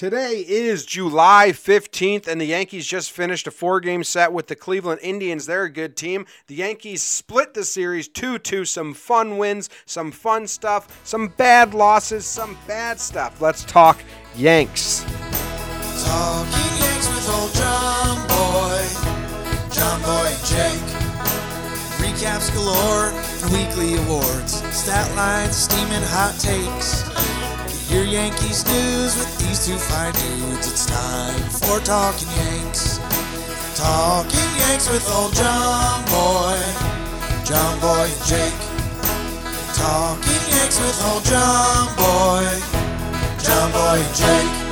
Today is July 15th, and the Yankees just finished a four game set with the Cleveland Indians. They're a good team. The Yankees split the series 2 2. Some fun wins, some fun stuff, some bad losses, some bad stuff. Let's talk Yanks. Talking Yanks with old John Boy, John Boy and Jake. Recaps galore weekly awards, stat lines, steaming hot takes. Your Yankees news with these two fine dudes. It's time for Talking Yanks. Talking Yanks with old John Boy, John Boy and Jake. Talking Yanks with old John Boy, John Boy and Jake.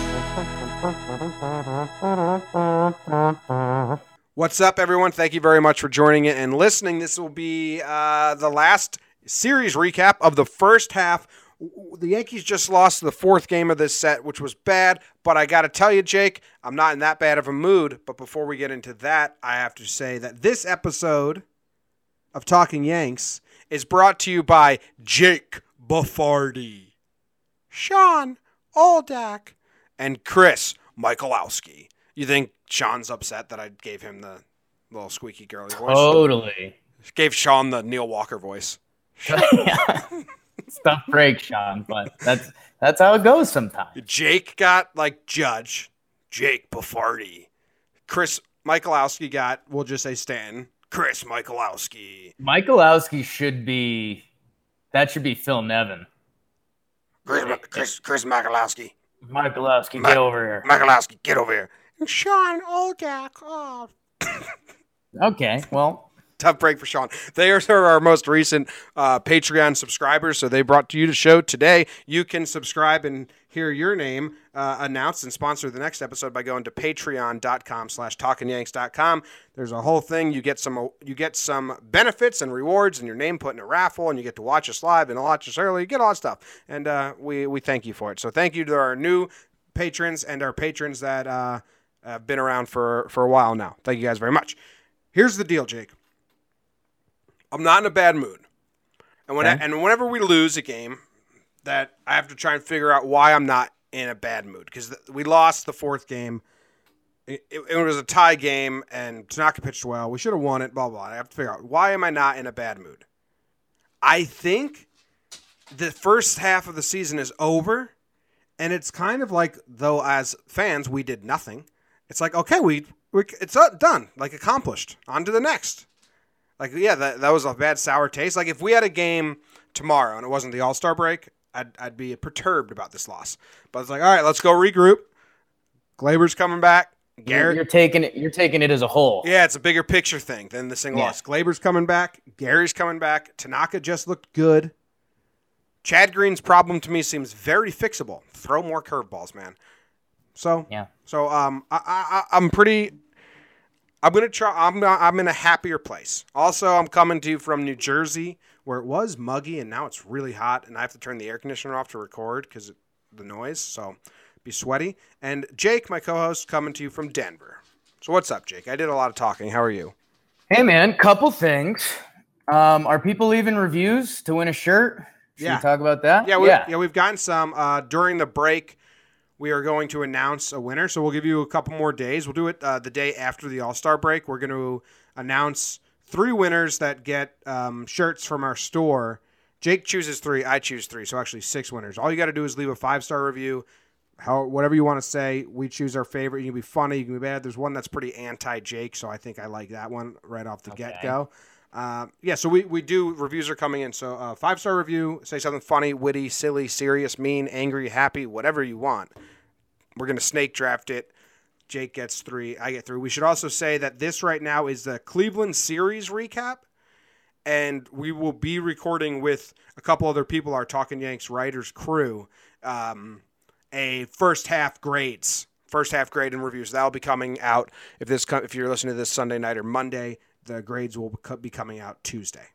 What's up, everyone? Thank you very much for joining it and listening. This will be uh, the last series recap of the first half. The Yankees just lost the fourth game of this set, which was bad. But I got to tell you, Jake, I'm not in that bad of a mood. But before we get into that, I have to say that this episode of Talking Yanks is brought to you by Jake Buffardi, Sean Oldak, and Chris Michalowski. You think Sean's upset that I gave him the little squeaky girly voice? Totally. Gave Sean the Neil Walker voice. Stuff breaks, Sean, but that's that's how it goes sometimes. Jake got like Judge, Jake Buffardi. Chris Michalowski got, we'll just say Stan. Chris Michalowski. Michalowski should be that should be Phil Nevin. Chris, Chris, Chris Michalowski. Michalowski, get over here. Michalowski, get over here. And Sean Oldak. Oh. Okay, well, Tough break for Sean. They are our most recent uh, Patreon subscribers, so they brought to you the show today. You can subscribe and hear your name uh, announced and sponsor the next episode by going to patreon.com slash talkingyanks.com. There's a whole thing. You get some you get some benefits and rewards and your name put in a raffle and you get to watch us live and watch us early. You get all that stuff. And uh, we, we thank you for it. So thank you to our new patrons and our patrons that uh, have been around for, for a while now. Thank you guys very much. Here's the deal, Jake. I'm not in a bad mood. And when Okay. and whenever we lose a game, that I have to try and figure out why I'm not in a bad mood because we lost the fourth game. It, it, it was a tie game, and Tanaka pitched well. We should have won it. Blah blah. I have to figure out why am I not in a bad mood. I think the first half of the season is over, and it's kind of like though as fans we did nothing. It's like okay, we, we it's uh, done, like accomplished. On to the next. Like, yeah, that, that was a bad sour taste. Like, if we had a game tomorrow and it wasn't the All Star break, I'd, I'd be perturbed about this loss. But it's like, all right, let's go regroup. Gleyber's coming back. Garrett. you're taking it. You're taking it as a whole. yeah, it's a bigger picture thing than the single Yeah. loss. Gleyber's coming back. Gary's coming back. Tanaka just looked good. Chad Green's problem to me seems very fixable. Throw more curveballs, man. So Yeah. so um, I, I- I'm pretty. I'm gonna try. I'm I'm in a happier place. Also, I'm coming to you from New Jersey, where it was muggy and now it's really hot, and I have to turn the air conditioner off to record because the noise. So, be sweaty. And Jake, my co-host, coming to you from Denver. So what's up, Jake? I did a lot of talking. How are you? Hey, man. Couple things. Um, are people leaving reviews to win a shirt? Should Yeah. we talk about that? Yeah, we, yeah. we've gotten some uh, during the break. We are going to announce a winner, so we'll give you a couple more days. We'll do it uh, the day after the All Star break. We're going to announce three winners that get um, shirts from our store. Jake chooses three, I choose three, so actually six winners. All you got to do is leave a five star review, how whatever you want to say. We choose our favorite. You can be funny, you can be bad. There's one that's pretty anti Jake, so I think I like that one right off the Okay. get go. Uh, yeah, so we, we do reviews are coming in. So uh, five star review, say something funny, witty, silly, serious, mean, angry, happy, whatever you want. We're gonna snake draft it. Jake gets three, I get three. We should also say that this right now is the Cleveland series recap, and we will be recording with a couple other people, our Talking Yanks writers crew, um, a first half grades, first half grade and reviews. That'll be coming out if this if you're listening to this Sunday night or Monday. The grades will be coming out Tuesday.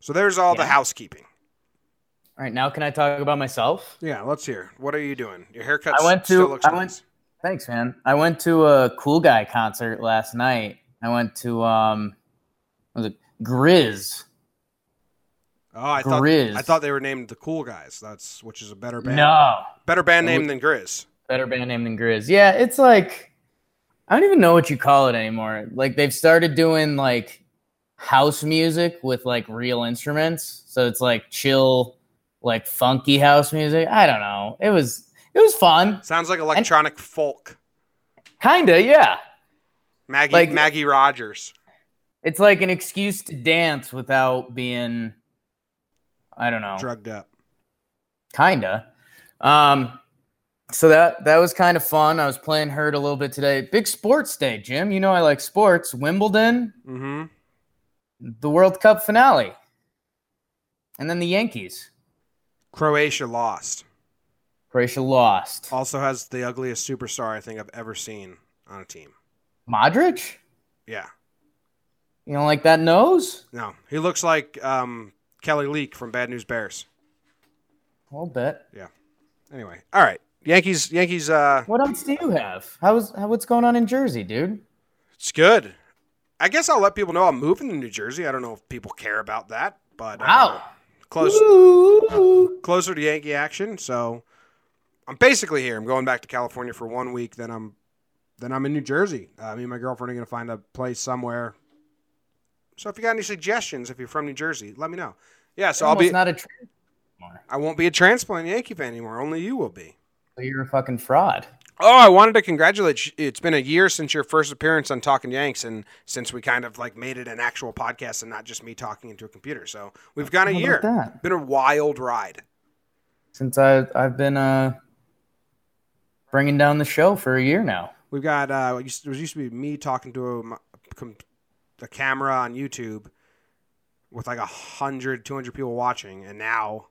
So there's all the housekeeping. All right. Now, can I talk about myself? Yeah, let's hear. What are you doing? Your haircut I went to- still looks I nice. went- Thanks, man. I went to a cool guy concert last night. I went to um, was it Grizz? Oh, I thought I thought they were named the Cool Guys. That's which is a better band. No, Better band name than Grizz. Better band name than Grizz. Yeah, it's like I don't even know what you call it anymore. Like they've started doing like house music with like real instruments. So it's like chill, like funky house music. I don't know. It was it was fun. Sounds like electronic folk. Kinda, yeah. Maggie Like- Maggie Rogers. It's like an excuse to dance without being I don't know. Drugged up. Kinda. Um, so that that was kind of fun. I was playing hurt a little bit today. Big sports day, Jim. You know I like sports. Wimbledon, Mm-hmm. the World Cup finale, and then the Yankees. Croatia lost. Croatia lost. Also has the ugliest superstar I think I've ever seen on a team. Modric. Yeah. You don't like that nose? No. He looks like um, Kelly Leak from Bad News Bears. A little bit. Yeah. Anyway. All right. Yankees Yankees uh What else do you have? How's how, what's going on in Jersey, dude? it's good. I guess I'll let people know I'm moving to New Jersey. I don't know if people care about that, but uh, Wow. close Ooh. closer to Yankee action. So I'm basically here. I'm going back to California for one week. Then I'm then I'm in New Jersey. Uh, me and my girlfriend are going to find a place somewhere. So if you got any suggestions, if you're from New Jersey, let me know. Yeah, so I'll be. not a anymore. I won't be a transplant Yankee fan anymore. Only you will be. So You're a fucking fraud. Oh, I wanted to congratulate you. It's been a year since your first appearance on Talking Yanks, and since we kind of like made it an actual podcast and not just me talking into a computer. So we've gone a How year. that? Been a wild ride. Since I I've been uh bringing down the show for a year now. We've got uh, it used- it used to be me talking to a, a camera on YouTube with like a hundred, two hundred people watching, and now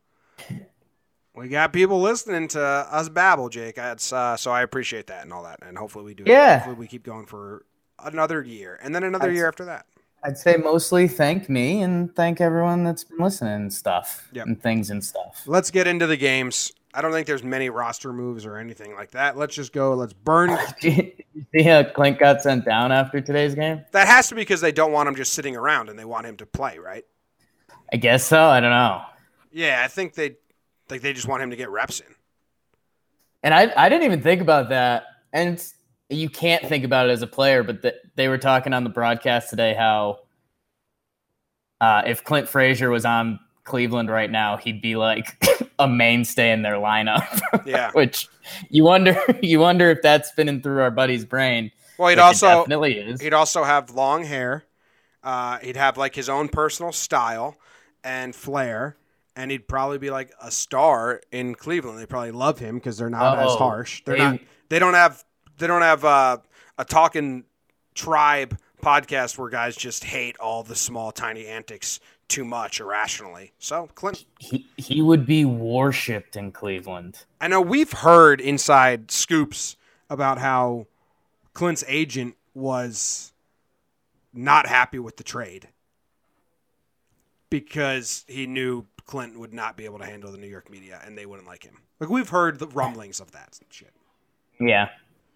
we got people listening to us babble, Jake. That's uh, so I appreciate that and all that, and hopefully we do. Yeah. hopefully we keep going for another year, and then another I'd- year after that. I'd say mostly thank me and thank everyone that's been listening and stuff Yep. and things and stuff. Let's get into the games. I don't think there's many roster moves or anything like that. Let's just go. Let's burn. See how Clint got sent down after today's game? that has to be because they don't want him just sitting around and they want him to play, right? I guess so. I don't know. Yeah, I think they like they just want him to get reps in. And I, I didn't even think about that. And you can't think about it as a player, but th- they were talking on the broadcast today how uh, if Clint Frazier was on Cleveland right now, he'd be like a mainstay in their lineup. Yeah. Which you wonder you wonder if that's spinning through our buddy's brain. Well, he'd also definitely is. he'd also have long hair. Uh, he'd have like his own personal style and flair, and he'd probably be like a star in Cleveland. They probably love him because they're not as Oh, harsh. They're they- not. They don't have. They don't have uh, a talking tribe podcast where guys just hate all the small tiny antics too much irrationally. So Clint, He he would be worshipped in Cleveland. I know we've heard inside scoops about how Clint's agent was not happy with the trade because he knew Clint would not be able to handle the New York media and they wouldn't like him. Like we've heard the rumblings of that shit, Yeah.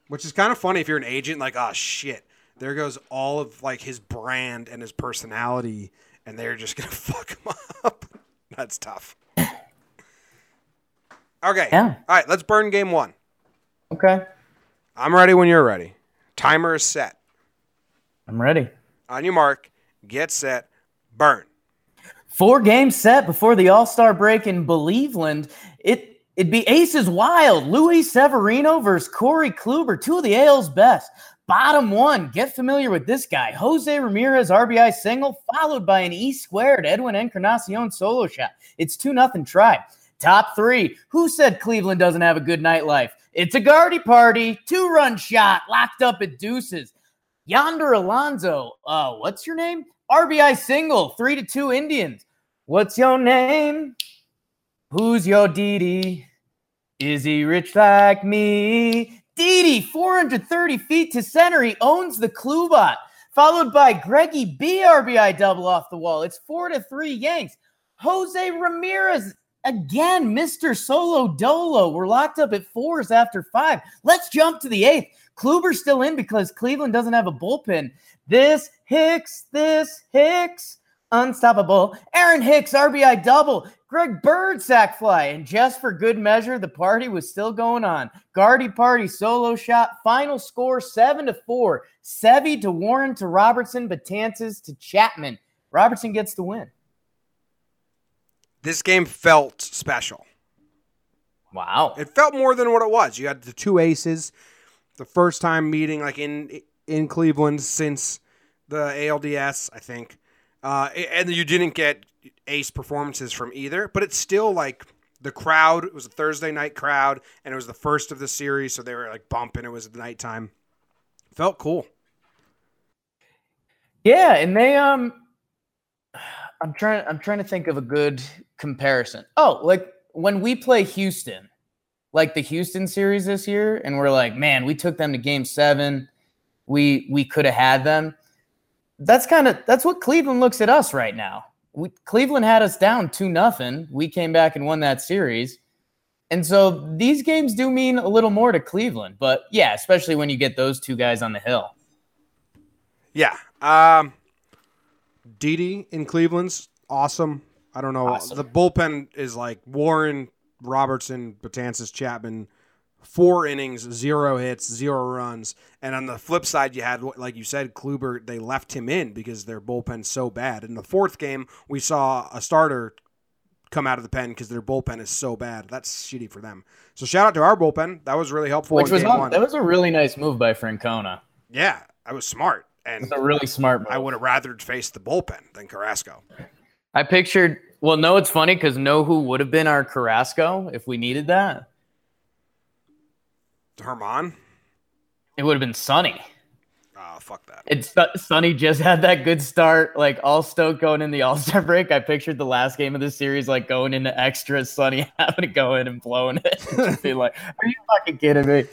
which is kind of funny if you're an agent. Like, oh shit, there goes all of like his brand and his personality, and they're just gonna fuck him up. That's tough. Okay. Yeah. All right, let's burn game one. Okay. I'm ready when you're ready. Timer is set. I'm ready. On your mark, get set, burn. Four games set before the All Star break in Believeland. It it'd be Aces Wild, Luis Severino versus Corey Kluber, two of the AL's best. Bottom one, get familiar with this guy. Jose Ramirez RBI single, followed by an E squared Edwin Encarnacion solo shot. It's 2 nothing try. Top three. Who said Cleveland doesn't have a good nightlife? It's a Gardy party. Two run shot, locked up at deuces. Yonder Alonso, uh, what's your name? RBI single, three to two Indians. What's your name? Who's your Didi? Is he rich like me? Didi, 430 feet to center. He owns the Klubot, followed by Greggy B RBI double off the wall. It's four to three Yanks. Jose Ramirez again, Mr. Solo Dolo. We're locked up at fours after five. Let's jump to the eighth. Kluber's still in because Cleveland doesn't have a bullpen. This Hicks, this Hicks, unstoppable. Aaron Hicks, RBI double. Greg Bird sac fly. And just for good measure, the party was still going on. Gardy party solo shot. Final score seven to four. Sevy to Warren to Robertson, Betances to Chapman. Robertson gets the win. This game felt special. Wow. It felt more than what it was. You had the two aces, the first time meeting like in in Cleveland since the ALDS, I think. Uh, and you didn't get ace performances from either, but it's still like the crowd. It was a Thursday night crowd, and it was the first of the series, so they were like bumping. It was the nighttime. Felt cool. Yeah, and they um, I'm trying. I'm trying to think of a good comparison. Oh, like when we play Houston, like the Houston series this year, and we're like, man, we took them to Game Seven. We we could have had them. That's kind of that's what Cleveland looks at us right now. We, Cleveland had us down two nothing. We came back and won that series. And so these games do mean a little more to Cleveland, but yeah, especially when you get those two guys on the hill. Yeah. Um, Didi in Cleveland's awesome. I don't know. Awesome. The bullpen is like Warren, Robertson, Betances, Chapman. Four innings, zero hits, zero runs. And on the flip side, you had, like you said, Kluber, they left him in because their bullpen's so bad. In the fourth game, we saw a starter come out of the pen because their bullpen is so bad. That's shitty for them. So shout out to our bullpen. That was really helpful. Which was not- that was a really nice move by Francona. yeah, I was smart. And It's a really smart move. I would have rather faced the bullpen than Carrasco. I pictured. Well, no, it's funny because know who would have been our Carrasco if we needed that? German? It would have been Sonny. Oh, fuck that. It's Sonny just had that good start, like all stoked going in the All Star break. I pictured the last game of the series like going into extras, Sonny having to go in and blowing it. just be like, "Are you fucking kidding me?"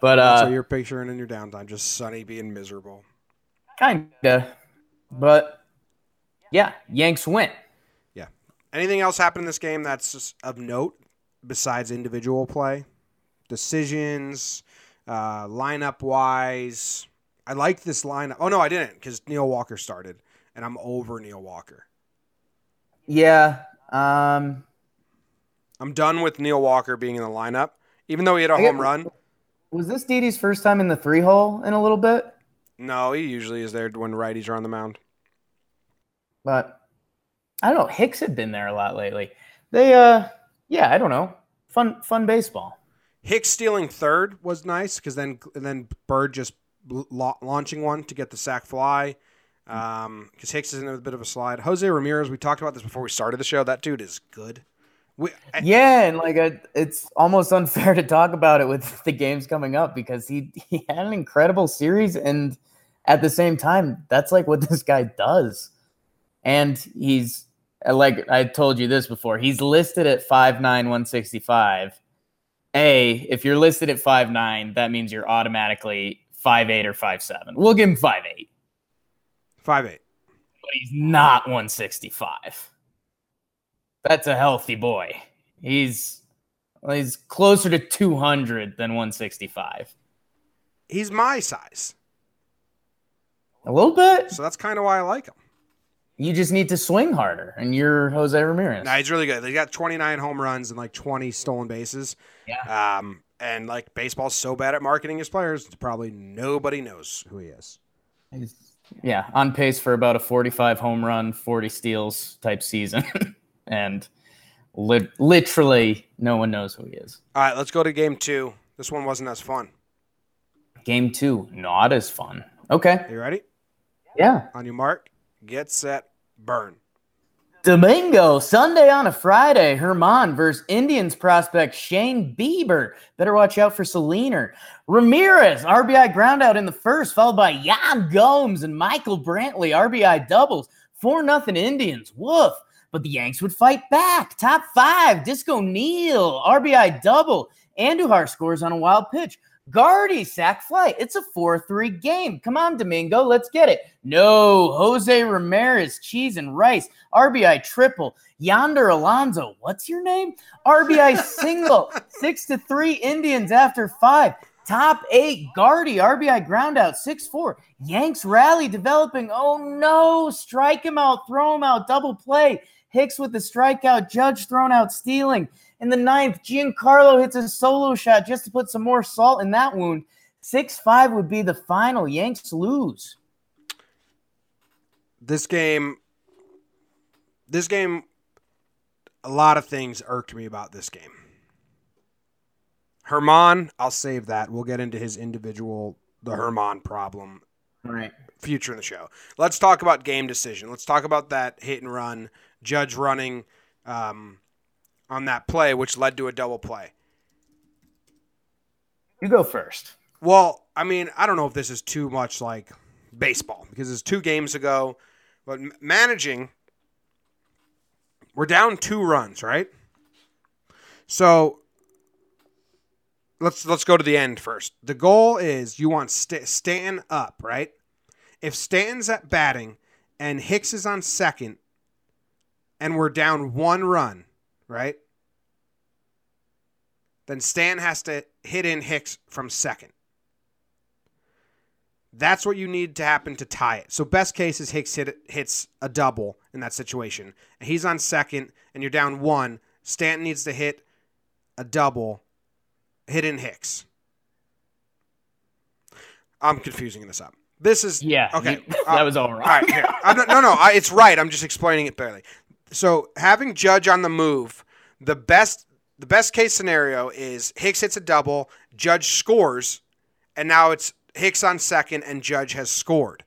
But uh, what you're picturing in your downtime, just Sonny being miserable. kinda. But yeah, Yanks win. Yeah. Anything else happen in this game that's just of note besides individual play? Decisions, uh, lineup wise. I like this lineup. Oh no, I didn't because Neil Walker started, and I'm over Neil Walker. Yeah. Um. I'm done with Neil Walker being in the lineup, even though he had a I home run. Was this Didi's first time in the three hole in a little bit? No, he usually is there when righties are on the mound. But I don't know. Hicks had been there a lot lately. They uh yeah, I don't know. Fun fun baseball. Hicks stealing third was nice because then then Bird just launching one to get the sac fly. Because Hicks is in a bit of a slide. Jose Ramirez, we talked about this before we started the show. That dude is good. We, I- Yeah, and like uh it's almost unfair to talk about it with the games coming up because he he had an incredible series and at the same time that's like what this guy does. And he's like I told you this before. He's listed at five nine one sixty five 165. A, if you're listed at 5'9, that means you're automatically 5'8 or 5'7. We'll give him 5'8. five eight. but he's not 165. That's a healthy boy. He's well, he's closer to 200 than 165. He's my size, A little bit. so that's kind of why I like him. You just need to swing harder, and you're Jose Ramirez. Nah, he's really good. They got 29 home runs and like 20 stolen bases. Yeah. Um, and like baseball's so bad at marketing his players, probably nobody knows who he is. He's, yeah, on pace for about a 45 home run, 40 steals type season, and lit- literally no one knows who he is. All right, let's go to game two. This one wasn't as fun. Game two, not as fun. Okay. you ready? Yeah. On your mark, get set, burn. Domingo, Sunday on a Friday, German versus Indians prospect Shane Bieber. Better watch out for Seliner. Ramirez, RBI groundout in the first, followed by Yan Gomes and Michael Brantley, RBI doubles. 4 nothing Indians. Woof. But the Yanks would fight back. Top five, Disco Neil, RBI double. Andujar scores on a wild pitch. Gardy, sac fly. It's a 4 3 game. Come on, Domingo, let's get it. No, Jose Ramirez, cheese and rice. RBI triple. Yonder Alonso, what's your name? RBI single. Six to three Indians after five. Top eight, Gardy, RBI ground out, 6 4. Yanks rally developing. Oh no, strike him out, throw him out, double play. Hicks with the strikeout, Judge thrown out stealing. In the ninth, Giancarlo hits a solo shot just to put some more salt in that wound. 6 5 would be the final. Yanks lose. This game, this game, a lot of things irked me about this game. German, I'll save that. We'll get into his individual, the German problem Right. future in the show. Let's talk about game decision. Let's talk about that hit and run, Judge running um, on that play, which led to a double play. You go first. Well, I mean, I don't know if this is too much like baseball because it's two games ago, but m- managing, we're down two runs, right? So let's let's go to the end first. The goal is you want St- Stanton up, right? If Stanton's at batting and Hicks is on second, and we're down one run, right? Then Stan has to hit in Hicks from second. That's what you need to happen to tie it. So best case is Hicks hit, hits a double in that situation. And he's on second, and you're down one. Stanton needs to hit a double, hit in Hicks. I'm confusing this up. This is Yeah. Okay, you- uh, that was all all right. right, here. I'm not, no, no, I, it's right. I'm just explaining it barely. So having Judge on the move, the best the best case scenario is Hicks hits a double, Judge scores, and now it's Hicks on second and Judge has scored.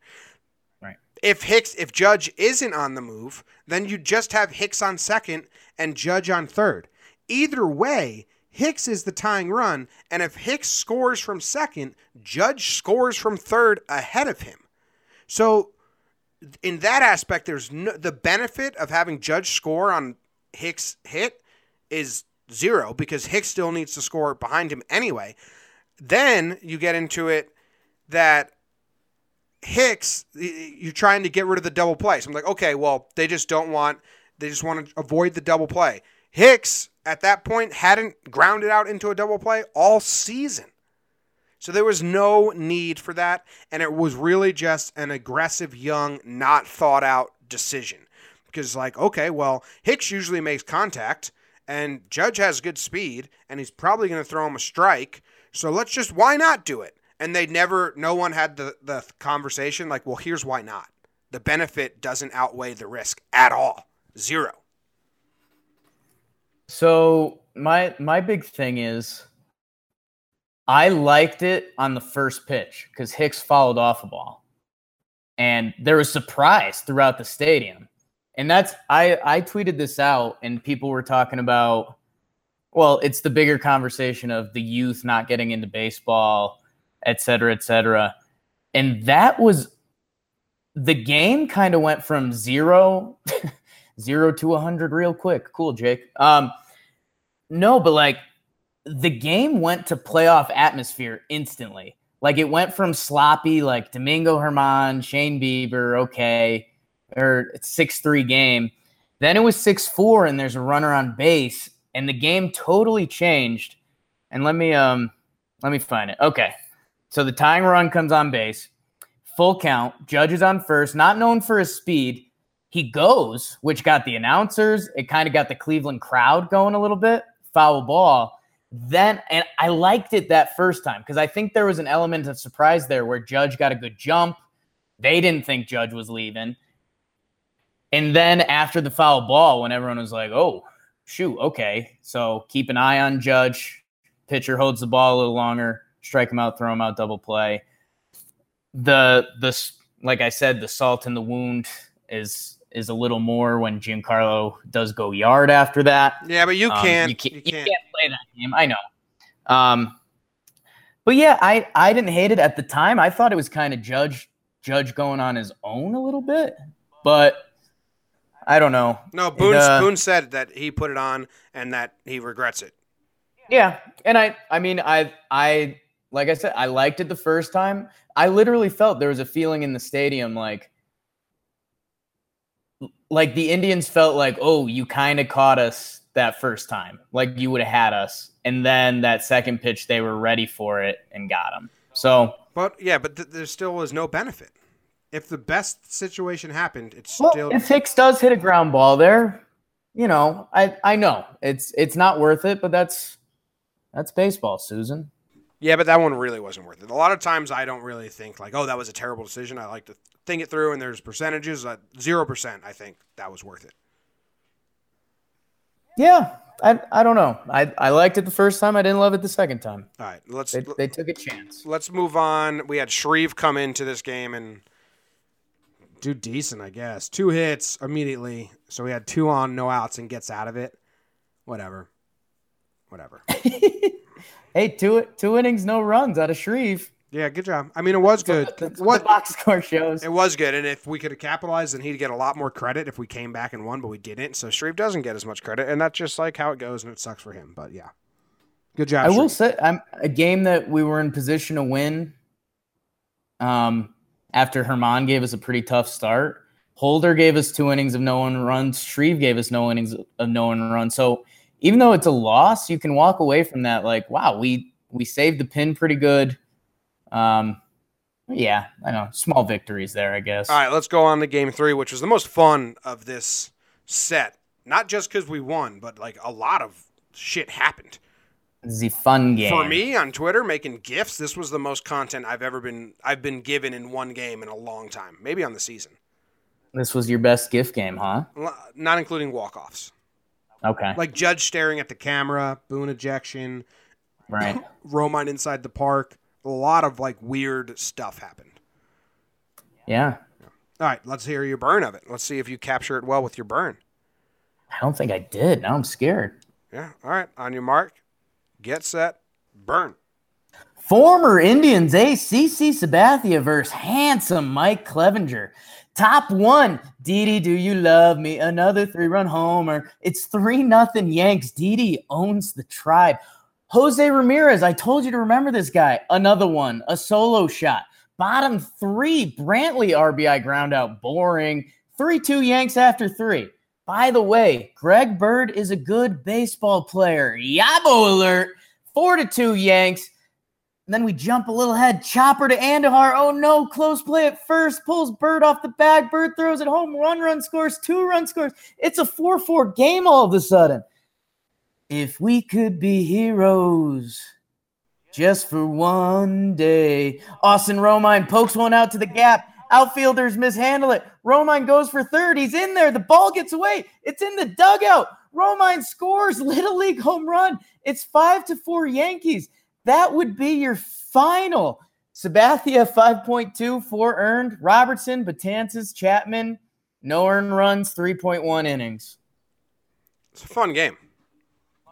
Right. If Hicks if Judge isn't on the move, then you just have Hicks on second and Judge on third. Either way, Hicks is the tying run, and if Hicks scores from second, Judge scores from third ahead of him. So in that aspect, there's no, the benefit of having Judge score on Hicks hit is zero because Hicks still needs to score behind him anyway. Then you get into it that Hicks, you're trying to get rid of the double play. So I'm like, okay, well, they just don't want, they just want to avoid the double play. Hicks at that point hadn't grounded out into a double play all season. So there was no need for that. And it was really just an aggressive, young, not thought out decision. Because, like, okay, well, Hicks usually makes contact, and Judge has good speed, and he's probably going to throw him a strike. So let's just, why not do it? And they never, no one had the, the conversation, like, well, here's why not. The benefit doesn't outweigh the risk at all. Zero. So my my big thing is I liked it on the first pitch because Hicks followed off a ball. And there was surprise throughout the stadium. And that's I I tweeted this out and people were talking about well, it's the bigger conversation of the youth not getting into baseball, et cetera, et cetera. And that was the game kind of went from zero zero to 100 real quick. Cool, Jake. Um, no, but like the game went to playoff atmosphere instantly. Like it went from sloppy, like Domingo German, Shane Bieber, okay, or 6 3 game. Then it was 6 4, and there's a runner on base, and the game totally changed. And let me um let me find it. Okay. So the tying run comes on base, full count, judges on first, not known for his speed he goes, which got the announcers, it kind of got the Cleveland crowd going a little bit, foul ball. Then, and I liked it that first time because I think there was an element of surprise there where Judge got a good jump. They didn't think Judge was leaving. And then after the foul ball, when everyone was like, oh, shoot, okay. So keep an eye on Judge. Pitcher holds the ball a little longer, strike him out, throw him out, double play. The, the, like I said, the salt in the wound is is a little more when Giancarlo does go yard after that. Yeah, but you Um, can't. you, can't, you you can't. can't play that game. I know. Um, but yeah, I I didn't hate it at the time. I thought it was kind of Judge Judge going on his own a little bit, but I don't know. No, Boone, uh, Boone said that he put it on and that he regrets it. Yeah, and I I mean I I like I said I liked it the first time. I literally felt there was a feeling in the stadium like like the Indians felt like, "Oh, you kind of caught us that first time. Like you would have had us." And then that second pitch they were ready for it and got him. So, But yeah, but th- there still was no benefit. If the best situation happened, it's well, still if Hicks does hit a ground ball there, you know, I I know it's it's not worth it, but that's that's baseball, Susan. Yeah, but that one really wasn't worth it. A lot of times I don't really think like, oh, that was a terrible decision. I like to think it through, and there's percentages. Uh, zero percent, I think that was worth it. Yeah, I, I don't know. I, I liked it the first time. I didn't love it the second time. All right, let's. They, they took a chance. Let's move on. We had Shreve come into this game and do decent, I guess. Two hits immediately. So we had two on, no outs, and gets out of it. Whatever. Whatever. hey, two two innings, no runs out of Shreve. Yeah, good job. I mean, it was good. That's what, what the box score shows. It was good, and if we could have capitalized, then he'd get a lot more credit if we came back and won, but we didn't. So Shreve doesn't get as much credit, and that's just like how it goes, and it sucks for him. But yeah, good job. I Shreve. will say, I'm a game that we were in position to win. Um, after German gave us a pretty tough start, Holder gave us two innings of no one runs. Shreve gave us no innings of no one runs. So even though it's a loss, you can walk away from that like, wow, we we saved the pin pretty good um, yeah, I know. Small victories there, I guess. All right, let's go on to game three, which was the most fun of this set. Not just because we won, but like a lot of shit happened. The fun game for me on Twitter making gifts. This was the most content I've ever been I've been given in one game in a long time, maybe on the season. This was your best gift game, huh? Not including walk offs. Okay. Like Judge staring at the camera, Boone ejection, right? Romine inside the park a lot of like weird stuff happened. Yeah. All right, let's hear your burn of it. Let's see if you capture it well with your burn. I don't think I did. Now I'm scared. Yeah. All right. On your mark, get set, burn. Former Indians ace CC Sabathia versus handsome Mike Clevinger. Top one, Didi, do you love me? Another three-run homer. It's three nothing Yanks. Didi owns the tribe. Jose Ramirez, I told you to remember this guy. Another one, a solo shot. Bottom three, Brantley RBI ground out. Boring. 3 2 Yanks after three. By the way, Greg Bird is a good baseball player. Yabo alert. 4 to 2 Yanks. And then we jump a little ahead. Chopper to Andujar. Oh no, close play at first. Pulls Bird off the bag. Bird throws it home. One run scores, two run scores. It's a 4 4 game all of a sudden. If we could be heroes just for one day. Austin Romine pokes one out to the gap. Outfielders mishandle it. Romine goes for third. He's in there. The ball gets away. It's in the dugout. Romine scores Little League home run. It's five to four Yankees. That would be your final. Sabathia 5.2, four earned. Robertson, Betances, Chapman, no earned runs, 3.1 innings. It's a fun game.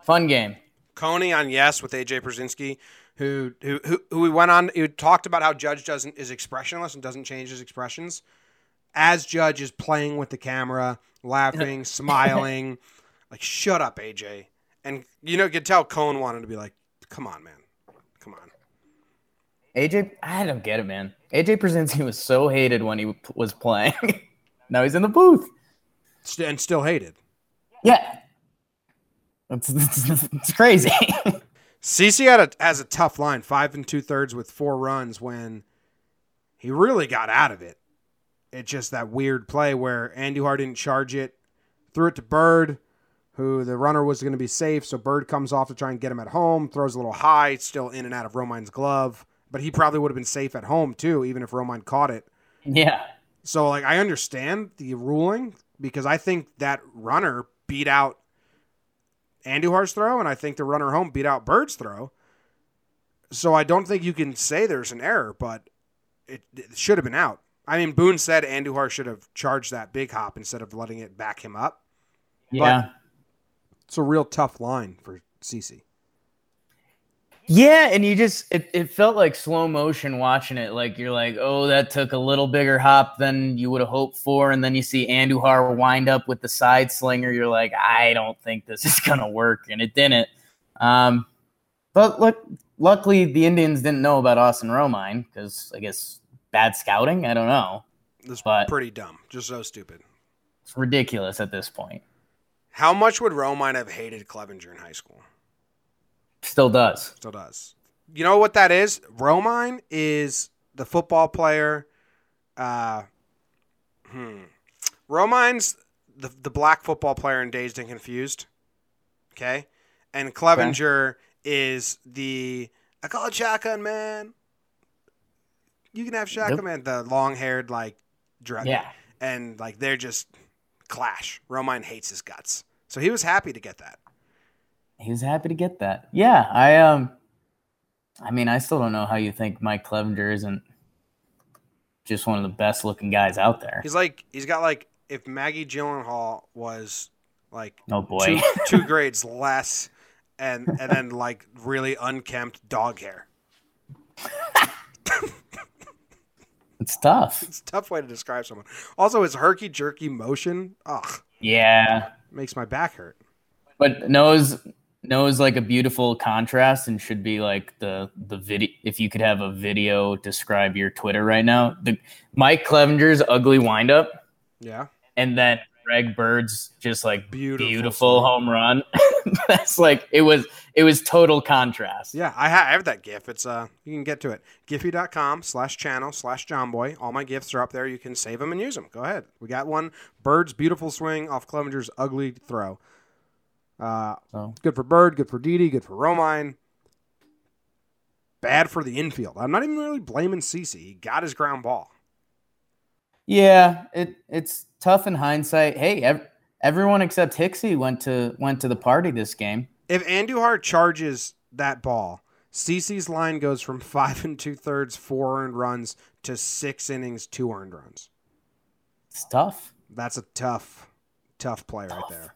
Fun game. Coney on yes with AJ Pierzynski, who who who, who we went on who talked about how Judge doesn't is expressionless and doesn't change his expressions. As Judge is playing with the camera, laughing, smiling, like shut up, AJ. And you know, you could tell Cone wanted to be like, "Come on, man, come on." AJ, I don't get it, man. AJ Pierzynski was so hated when he was playing. now he's in the booth, and still hated. Yeah, it's, it's, it's crazy. CC had a, has a tough line, five and two thirds with four runs when he really got out of it. It's just that weird play where Andy Andujar didn't charge it, threw it to Bird, who the runner was going to be safe. So Bird comes off to try and get him at home, throws a little high, still in and out of Romine's glove. But he probably would have been safe at home too, even if Romine caught it. Yeah. So like I understand the ruling because I think that runner beat out Andujar's throw, and I think the runner home beat out Bird's throw. So I don't think you can say there's an error, but it, it should have been out. I mean, Boone said Andujar should have charged that big hop instead of letting it back him up. Yeah. But it's a real tough line for CC. Yeah, and you just it, it felt like slow motion watching it. Like you're like, oh, that took a little bigger hop than you would have hoped for, and then you see Andujar wind up with the side slinger. You're like, I don't think this is gonna work, and it didn't. Um, but look, luckily the Indians didn't know about Austin Romine because I guess bad scouting. I don't know. This but pretty dumb, just so stupid. It's ridiculous at this point. How much would Romine have hated Clevinger in high school? Still does. Still does. You know what that is? Romine is the football player. Uh, hmm. Romine's the the black football player in Dazed and Confused. Okay, and Clevinger is the I call it shotgun man. You can have shotgun Yep. man, the long haired like drug. Yeah. and like they're just clash. Romine hates his guts, so he was happy to get that. He was happy to get that. Yeah, I um I mean, I still don't know how you think Mike Clevinger isn't just one of the best looking guys out there. He's like he's got like if Maggie Gyllenhaal was like Oh boy. two, two grades less and and then like really unkempt dog hair. it's tough. It's a tough way to describe someone. Also, his herky jerky motion, ugh, Yeah. makes my back hurt. But Noah's Noah's like a beautiful contrast and should be like the the video if you could have a video describe your Twitter right now. The Mike Clevinger's ugly windup Yeah, and then Greg Bird's just like Beautiful beautiful, home run. That's like it was it was total contrast. yeah. I, ha- I have that GIF. It's uh, you can get to it. Giphy.com slash channel slash JohnBoy. All my GIFs are up there. You can save them and use them. Go ahead. We got one. Bird's beautiful swing off Clevinger's ugly throw. Uh, So good for Bird. Good for Didi. Good for Romine. Bad for the infield. I'm not even really blaming CC. He got his ground ball. Yeah, it it's tough in hindsight. Hey, ev- everyone except Hixie went to went to the party this game. If Andujar charges that ball, CC's line goes from five and two thirds, four earned runs to six innings, two earned runs. It's tough. That's a tough, tough play right there.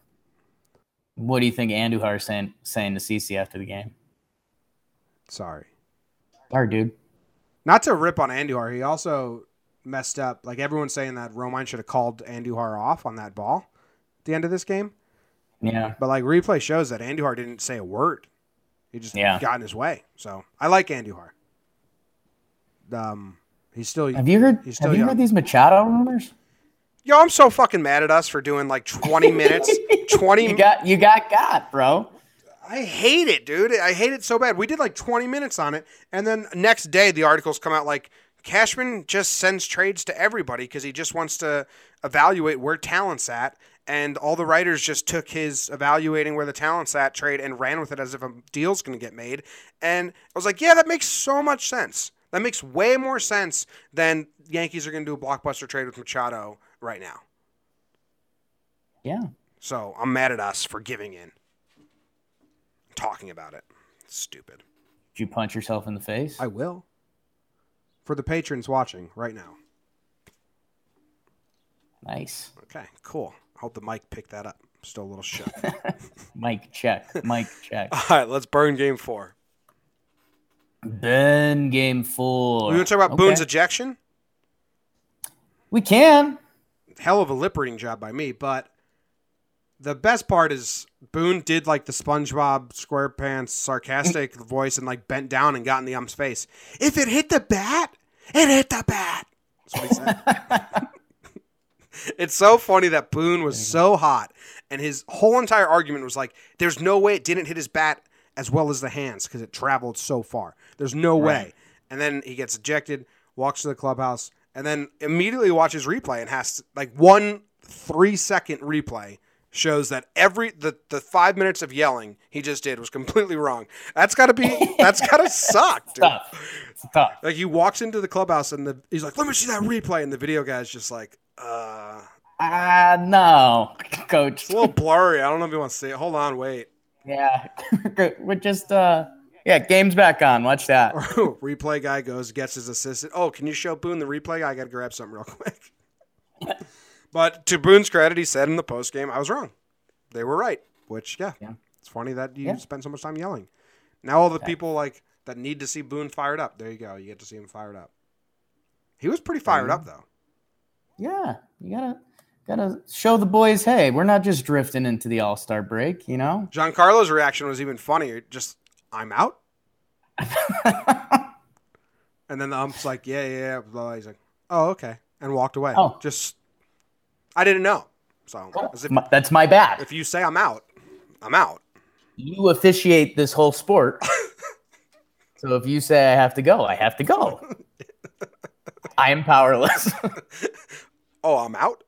What do you think Andujar saying saying to CC after the game? Sorry. Sorry, dude. Not to rip on Andujar, he also messed up. Like everyone's saying that Romine should have called Andujar off on that ball at the end of this game. Yeah. But like replay shows that Andujar didn't say a word. He just Yeah. got in his way. So I like Andujar. Um, he's still Have you heard have you young. heard these Machado rumors? Yo, I'm so fucking mad at us for doing like 20 minutes. 20 You got you got got, bro. I hate it, dude. I hate it so bad. We did like 20 minutes on it, and then next day the articles come out like Cashman just sends trades to everybody because he just wants to evaluate where talent's at, and all the writers just took his evaluating where the talent's at trade and ran with it as if a deal's going to get made. And I was like, yeah, that makes so much sense. That makes way more sense than Yankees are going to do a blockbuster trade with Machado right now. Yeah. So I'm mad at us for giving in, talking about it. Stupid. Did you punch yourself in the face? I will. For the patrons watching right now. nice. Okay, cool. I hope the mic picked that up. Still a little shook. Mike check. Mike check. All right, let's burn game four. Burn game four. We want to talk about Okay. Boone's ejection. We can. Hell of a lip reading job by me, but the best part is Boone did like the SpongeBob SquarePants sarcastic voice and like bent down and got in the ump's face. If it hit the bat, it hit the bat. That's what he said. it's so funny that Boone was so hot, and his whole entire argument was like, "There's no way it didn't hit his bat as well as the hands because it traveled so far. There's no way." And then he gets ejected, walks to the clubhouse, and then immediately watches replay and has to, like one three second replay shows that every the the five minutes of yelling he just did was completely wrong. That's got to be that's got to suck, dude. Tough. It's tough. Like he walks into the clubhouse and the he's like, "Let me see that replay," and the video guy's just like, "Uh." Ah, no, coach. It's a little blurry. I don't know if you want to see it. Hold on, wait. Yeah, we're just uh, yeah. Game's back on. Watch that. Oh, replay guy goes, gets his assistant. Oh, can you show Boone the replay? I got to grab something real quick. but to Boone's credit, he said in the post game, I was wrong. They were right. Which, yeah, Yeah. it's funny that you Yeah. spend so much time yelling. Now all the people like that need to see Boone fired up. There you go. You get to see him fired up. He was pretty fired up though. Yeah, you gotta gotta show the boys. Hey, we're not just drifting into the All Star break. You know. Giancarlo's reaction was even funnier. Just, I'm out. And then the ump's like, yeah, yeah, yeah. Blah, blah. He's like, oh, okay. And walked away. Oh. Just, I didn't know. So if, My- That's my bad. if you say I'm out, I'm out. You officiate this whole sport. so if you say I have to go, I have to go. I am powerless. Oh, I'm out?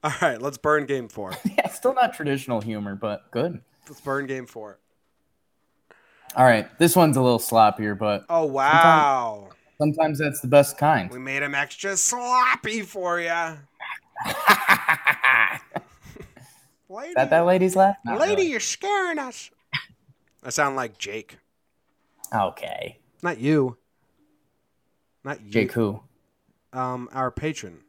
All right, let's burn game four. yeah, still not traditional humor, but good. Let's burn game four. All right, this one's a little sloppier, but Oh wow, sometimes that's the best kind. we made him extra sloppy for you, lady. that that lady's laugh? Not lady, really. you're scaring us. I sound like Jake, Okay. not you. Not you. Jake who? Um, our patron.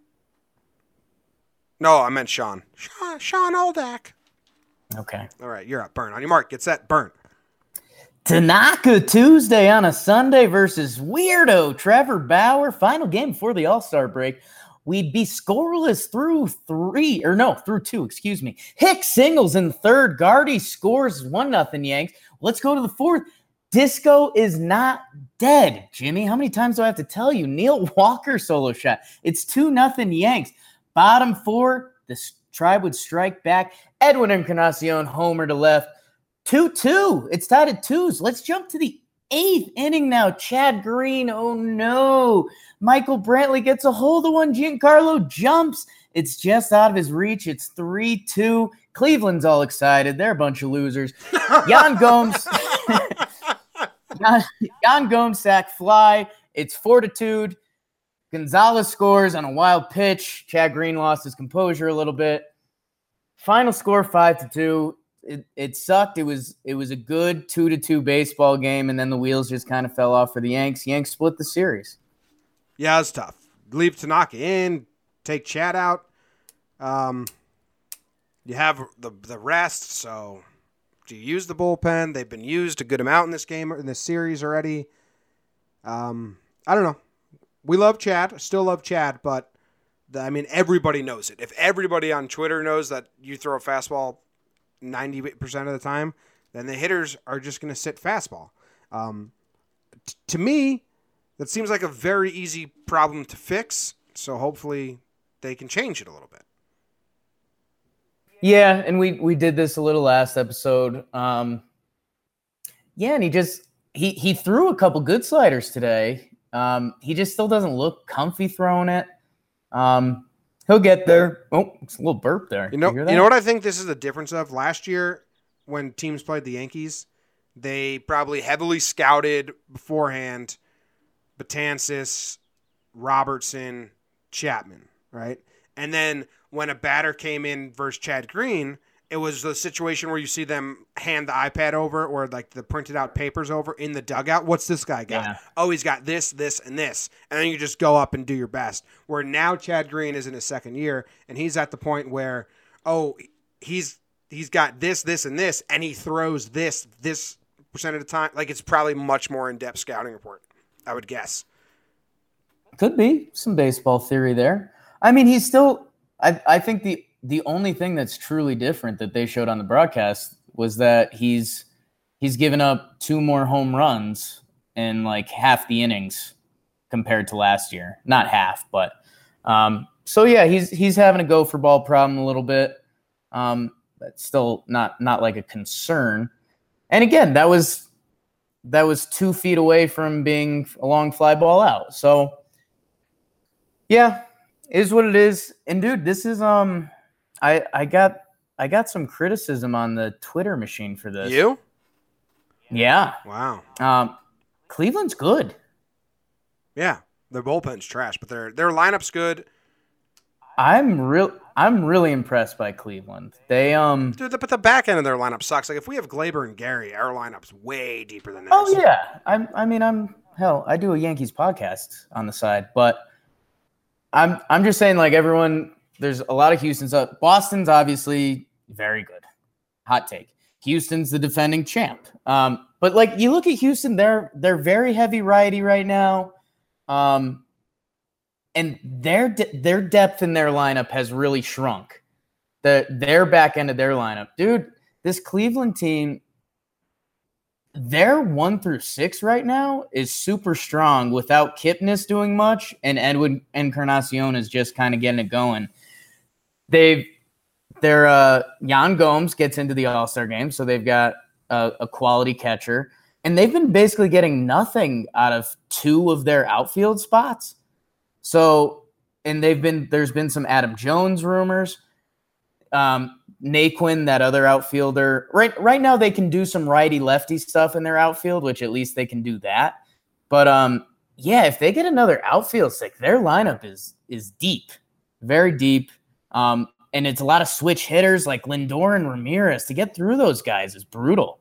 No, I meant Sean. Sean, Sean Oldak. Okay. All right, you're up. Burn on your mark. Get set. Burn. Tanaka Tuesday on a Sunday versus Weirdo Trevor Bauer. Final game before the All Star break. We'd be scoreless through three, or no, through two, excuse me. Hicks singles in third. Gardy scores one nothing Yanks. Let's go to the fourth. Disco is not dead. Jimmy, how many times do I have to tell you? Neil Walker solo shot. It's two nothing Yanks. Bottom four, the tribe would strike back. Edwin Encarnacion homer to left. 2 2. It's tied at twos. Let's jump to the eighth inning now. Chad Green. Oh no. Michael Brantley gets a hold of one. Giancarlo jumps. It's just out of his reach. It's 3 2. Cleveland's all excited. They're a bunch of losers. Yan Gomes. Yan, Yan Gomes sac fly. It's fortitude. Gonzalez scores on a wild pitch. Chad Green lost his composure a little bit. Final score five to two. It, it sucked. It was it was a good two to two baseball game, and then the wheels just kind of fell off for the Yanks. Yanks split the series. Yeah, it's tough. Leave Tanaka in, take Chad out. Um, you have the the rest, so do you use the bullpen? They've been used a good amount in this game in this series already. Um, I don't know. We love Chad, still love Chad, but the, I mean everybody knows it. If everybody on Twitter knows that you throw a fastball ninety percent of the time, then the hitters are just going to sit fastball. Um, t- to me, that seems like a very easy problem to fix. So hopefully they can change it a little bit. Yeah, and we we did this a little last episode. Um, yeah, and he just he he threw a couple good sliders today. Um, he just still doesn't look comfy throwing it. Um, he'll get there. Oh, it's a little burp there. You know, hear you, know what I think this is the difference of last year when teams played the Yankees, they probably heavily scouted beforehand Betances, Robertson, Chapman, right? And then when a batter came in versus Chad Green, it was the situation where you see them hand the iPad over or like the printed out papers over in the dugout. What's this guy got? Yeah. Oh, he's got this, this, and this. And then you just go up and do your best. Where now Chad Green is in his second year and he's at the point where, oh, he's he's got this, this, and this, and he throws this, this percent of the time. Like it's probably much more in depth scouting report, I would guess. Could be some baseball theory there. I mean, he's still. I I think the the only thing that's truly different that they showed on the broadcast was that he's he's given up two more home runs in like half the innings compared to last year. Not half, but um, so yeah, he's he's having a gopher ball problem a little bit. Um, that's still not not like a concern. And again, that was that was two feet away from being a long fly ball out. So yeah, is what it is. And dude, this is um I I got I got some criticism on the Twitter machine for this. You? Yeah. Wow. Um Cleveland's good. Yeah. Their bullpen's trash, but their their lineup's good. I'm real I'm really impressed by Cleveland. They um Dude, the, but the back end of their lineup sucks. Like if we have Gleyber and Gary, our lineup's way deeper than theirs. Oh yeah. I'm I mean I'm hell, I do a Yankees podcast on the side, but I'm I'm just saying like everyone there's a lot of Houston's up. Boston's obviously very good. Hot take. Houston's the defending champ. Um, but like you look at Houston, they're they're very heavy righty right now. Um, and their de- their depth in their lineup has really shrunk. The their back end of their lineup, dude. This Cleveland team, their one through six right now is super strong without Kipnis doing much, and Edwin Encarnacion is just kind of getting it going. They've their uh, Yan Gomes gets into the All Star game, so they've got a, a quality catcher, and they've been basically getting nothing out of two of their outfield spots. So and they've been there's been some Adam Jones rumors. Um, Naquin, that other outfielder, right right now they can do some righty lefty stuff in their outfield, which at least they can do that. But um, yeah, if they get another outfield stick, their lineup is is deep, very deep. Um, and it's a lot of switch hitters like Lindor and Ramirez. To get through those guys is brutal.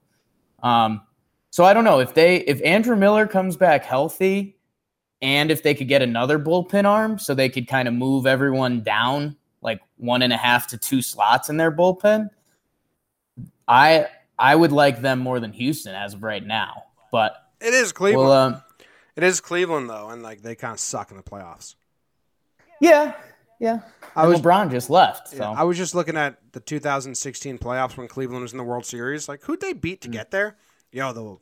Um, so I don't know if they if Andrew Miller comes back healthy, and if they could get another bullpen arm, so they could kind of move everyone down like one and a half to two slots in their bullpen. I I would like them more than Houston as of right now, but It is Cleveland. well, um, it is Cleveland though, and like they kind of suck in the playoffs. yeah, yeah. I And was- LeBron just left, so Yeah, I was just looking at the 2016 playoffs when Cleveland was in the World Series. Like, who'd they beat to Mm. get there? Yo, the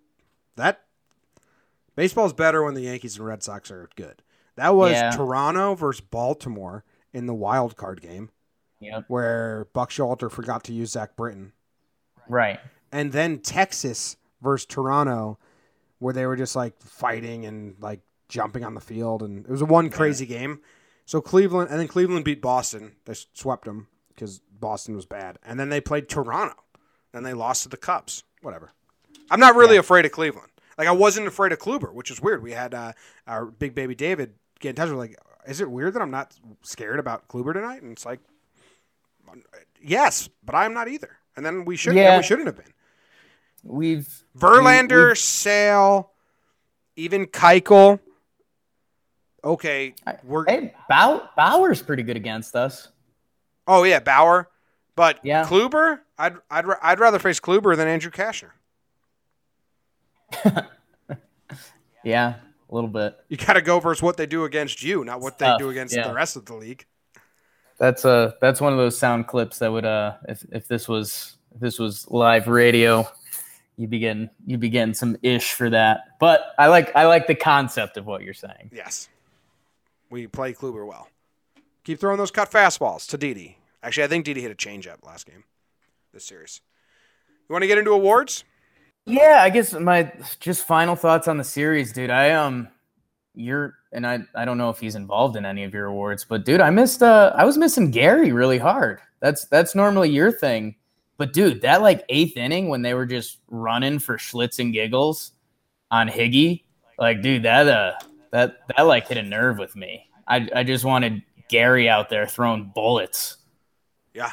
that baseball's better when the Yankees and Red Sox are good. That was Yeah. Toronto versus Baltimore in the wild card game yep, where Buck Showalter forgot to use Zach Britton, right. and then Texas versus Toronto where they were just like fighting and like jumping on the field, and it was a one crazy game. So Cleveland, and then Cleveland beat Boston. They swept them because Boston was bad, and then they played Toronto, and they lost to the Cubs. Whatever. I'm not really afraid of Cleveland. Like I wasn't afraid of Kluber, which is weird. We had uh, our big baby David get in touch with like, is it weird that I'm not scared about Kluber tonight? And it's like, yes, but I'm not either. And then we should, Yeah. we shouldn't have been. We've Verlander, we- Sale, even Keuchel. Okay, we're Hey, Bow- Bauer's pretty good against us. oh yeah, Bauer, but Yeah. Kluber, I'd I'd I'd rather face Kluber than Andrew Cashner. Yeah, a little bit. You got to go versus what they do against you, not what they do against yeah. the rest of the league. That's uh that's one of those sound clips that would uh if if this was if this was live radio, you'd be you'd be getting some ish for that. But I like I like the concept of what you're saying. Yes, we play Kluber well. Keep throwing those cut fastballs to Didi. Actually, I think Didi hit a changeup last game, this series. You want to get into awards? Yeah, I guess my just final thoughts on the series, dude. I um you're and I I don't know if he's involved in any of your awards, but dude, I missed uh I was missing Gary really hard. That's that's normally your thing. But dude, that like eighth inning when they were just running for Schlitz and giggles on Higgy, like dude, that uh that that like hit a nerve with me. I I just wanted Gary out there throwing bullets. Yeah,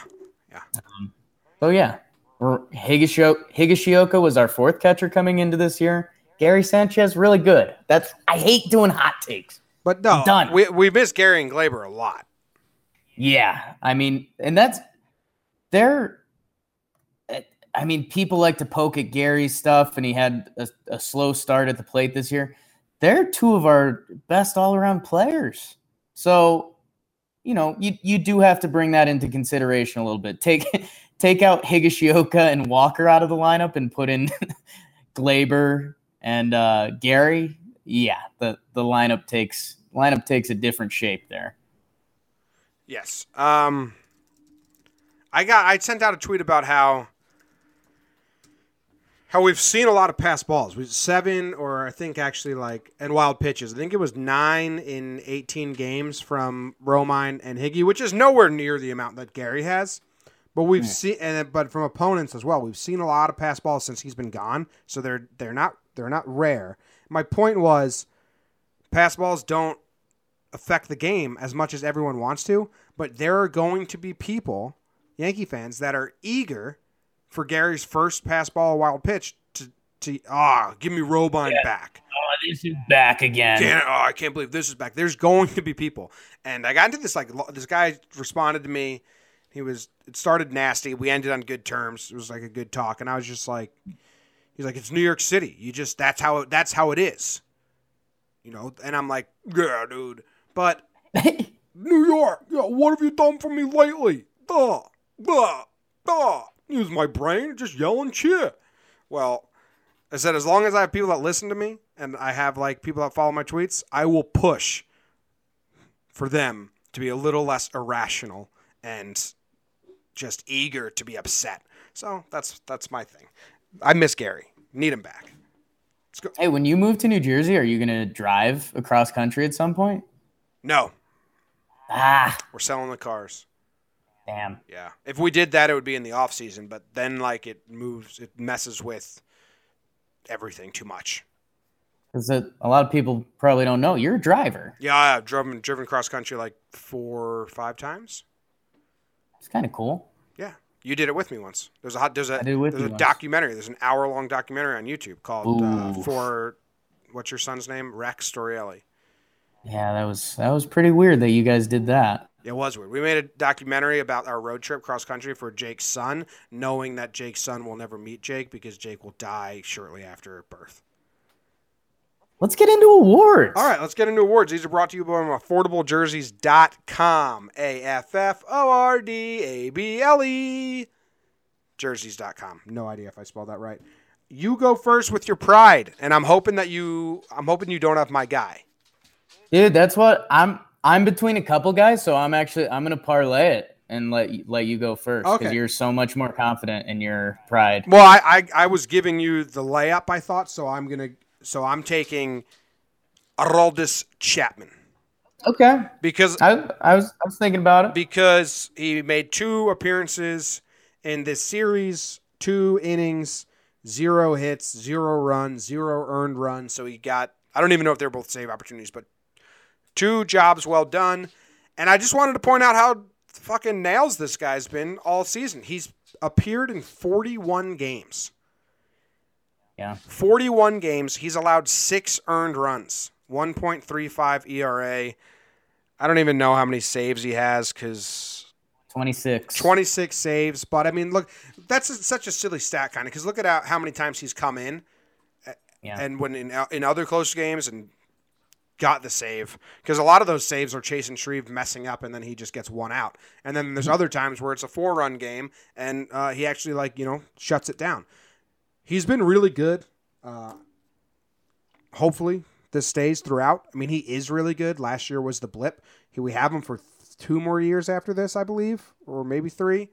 um, So yeah, R- Higashio- Higashioka was our fourth catcher coming into this year. Gary Sanchez, really good. That's I hate doing hot takes. but no, Done. we we miss Gary and Gleyber a lot. Yeah, I mean, and that's they're. Eh, I mean, people like to poke at Gary's stuff, and he had a, a slow start at the plate this year. They're two of our best all-around players. So, you know, you you do have to bring that into consideration a little bit. Take take out Higashioka and Walker out of the lineup, and put in Gleyber and uh, Gary. Yeah, the the lineup takes lineup takes a different shape there. Yes. Um I got I sent out a tweet about how how we've seen a lot of pass balls. We seven or I think actually like and wild pitches. I think it was 9 in 18 games from Romine and Higgy, which is nowhere near the amount that Gary has. But we've hmm. seen and but from opponents as well. We've seen a lot of pass balls since he's been gone, so they're they're not they're not rare. My point was pass balls don't affect the game as much as everyone wants to, but there are going to be people, Yankee fans, that are eager for Gary's first pass ball wild pitch to to ah give me Romine back. Oh, this is back again. Can't, oh, I can't believe this is back. There's going to be people, and I got into this like this guy responded to me. He was it started nasty. We ended on good terms. It was like a good talk, and I was just like, he's like, it's New York City. You just that's how it, that's how it is, you know. And I'm like, yeah, dude, but New York, yeah, what have you done for me lately? Duh, duh, duh. Use my brain, just yell and cheer. Well, I said, as long as I have people that listen to me and I have like people that follow my tweets, I will push for them to be a little less irrational and just eager to be upset. So that's that's my thing. I miss Gary. Need him back. Hey, when you move to New Jersey, are you going to drive across country at some point? No, Ah, We're selling the cars. Damn. Yeah. If we did that, it would be in the off season, but then like it moves, it messes with everything too much. Because a lot of people probably don't know you're a driver. Yeah, I've driven driven cross country like four or five times. It's kind of cool. Yeah, you did it with me once. There's a hot. There's a I did it with there's a once. documentary. There's an hour long documentary on YouTube called uh, for what's your son's name? Rex Storielli. Yeah, that was that was pretty weird that you guys did that. It was weird. We made a documentary about our road trip cross country for Jake's son, knowing that Jake's son will never meet Jake because Jake will die shortly after birth. Let's get into awards. All right, let's get into awards. These are brought to you by affordablejerseys.com. A F F O R D A B L E. Jerseys.com. No idea if I spelled that right. You go first with your pride, and I'm hoping that you I'm hoping you don't have my guy. Dude, that's what I'm I'm between a couple guys, so I'm actually I'm gonna parlay it and let you, let you go first because Okay. you're so much more confident in your pride. Well, I, I I was giving you the layup, I thought, so I'm gonna so I'm taking Aroldis Chapman. Okay. Because I I was I was thinking about it. because he made two appearances in this series, two innings, zero hits, zero runs, zero earned runs. So he got, I don't even know if they're both save opportunities, but two jobs well done. And I just wanted to point out how fucking nails this guy's been all season. He's appeared in 41 games. Yeah. 41 games. He's allowed six earned runs, 1.35 ERA. I don't even know how many saves he has because 26. 26 saves. But I mean, look, that's a- such a silly stat, kind of, because look at how, how many times he's come in Yeah. and when in, in other close games and got the save. Because a lot of those saves are Chase and Shreve messing up and then he just gets one out. And then there's other times where it's a four run game and uh, he actually, like, you know, shuts it down. He's been really good. Uh, hopefully, this stays throughout. I mean, he is really good. Last year was the blip. He, we have him for two more years after this, I believe, or maybe three.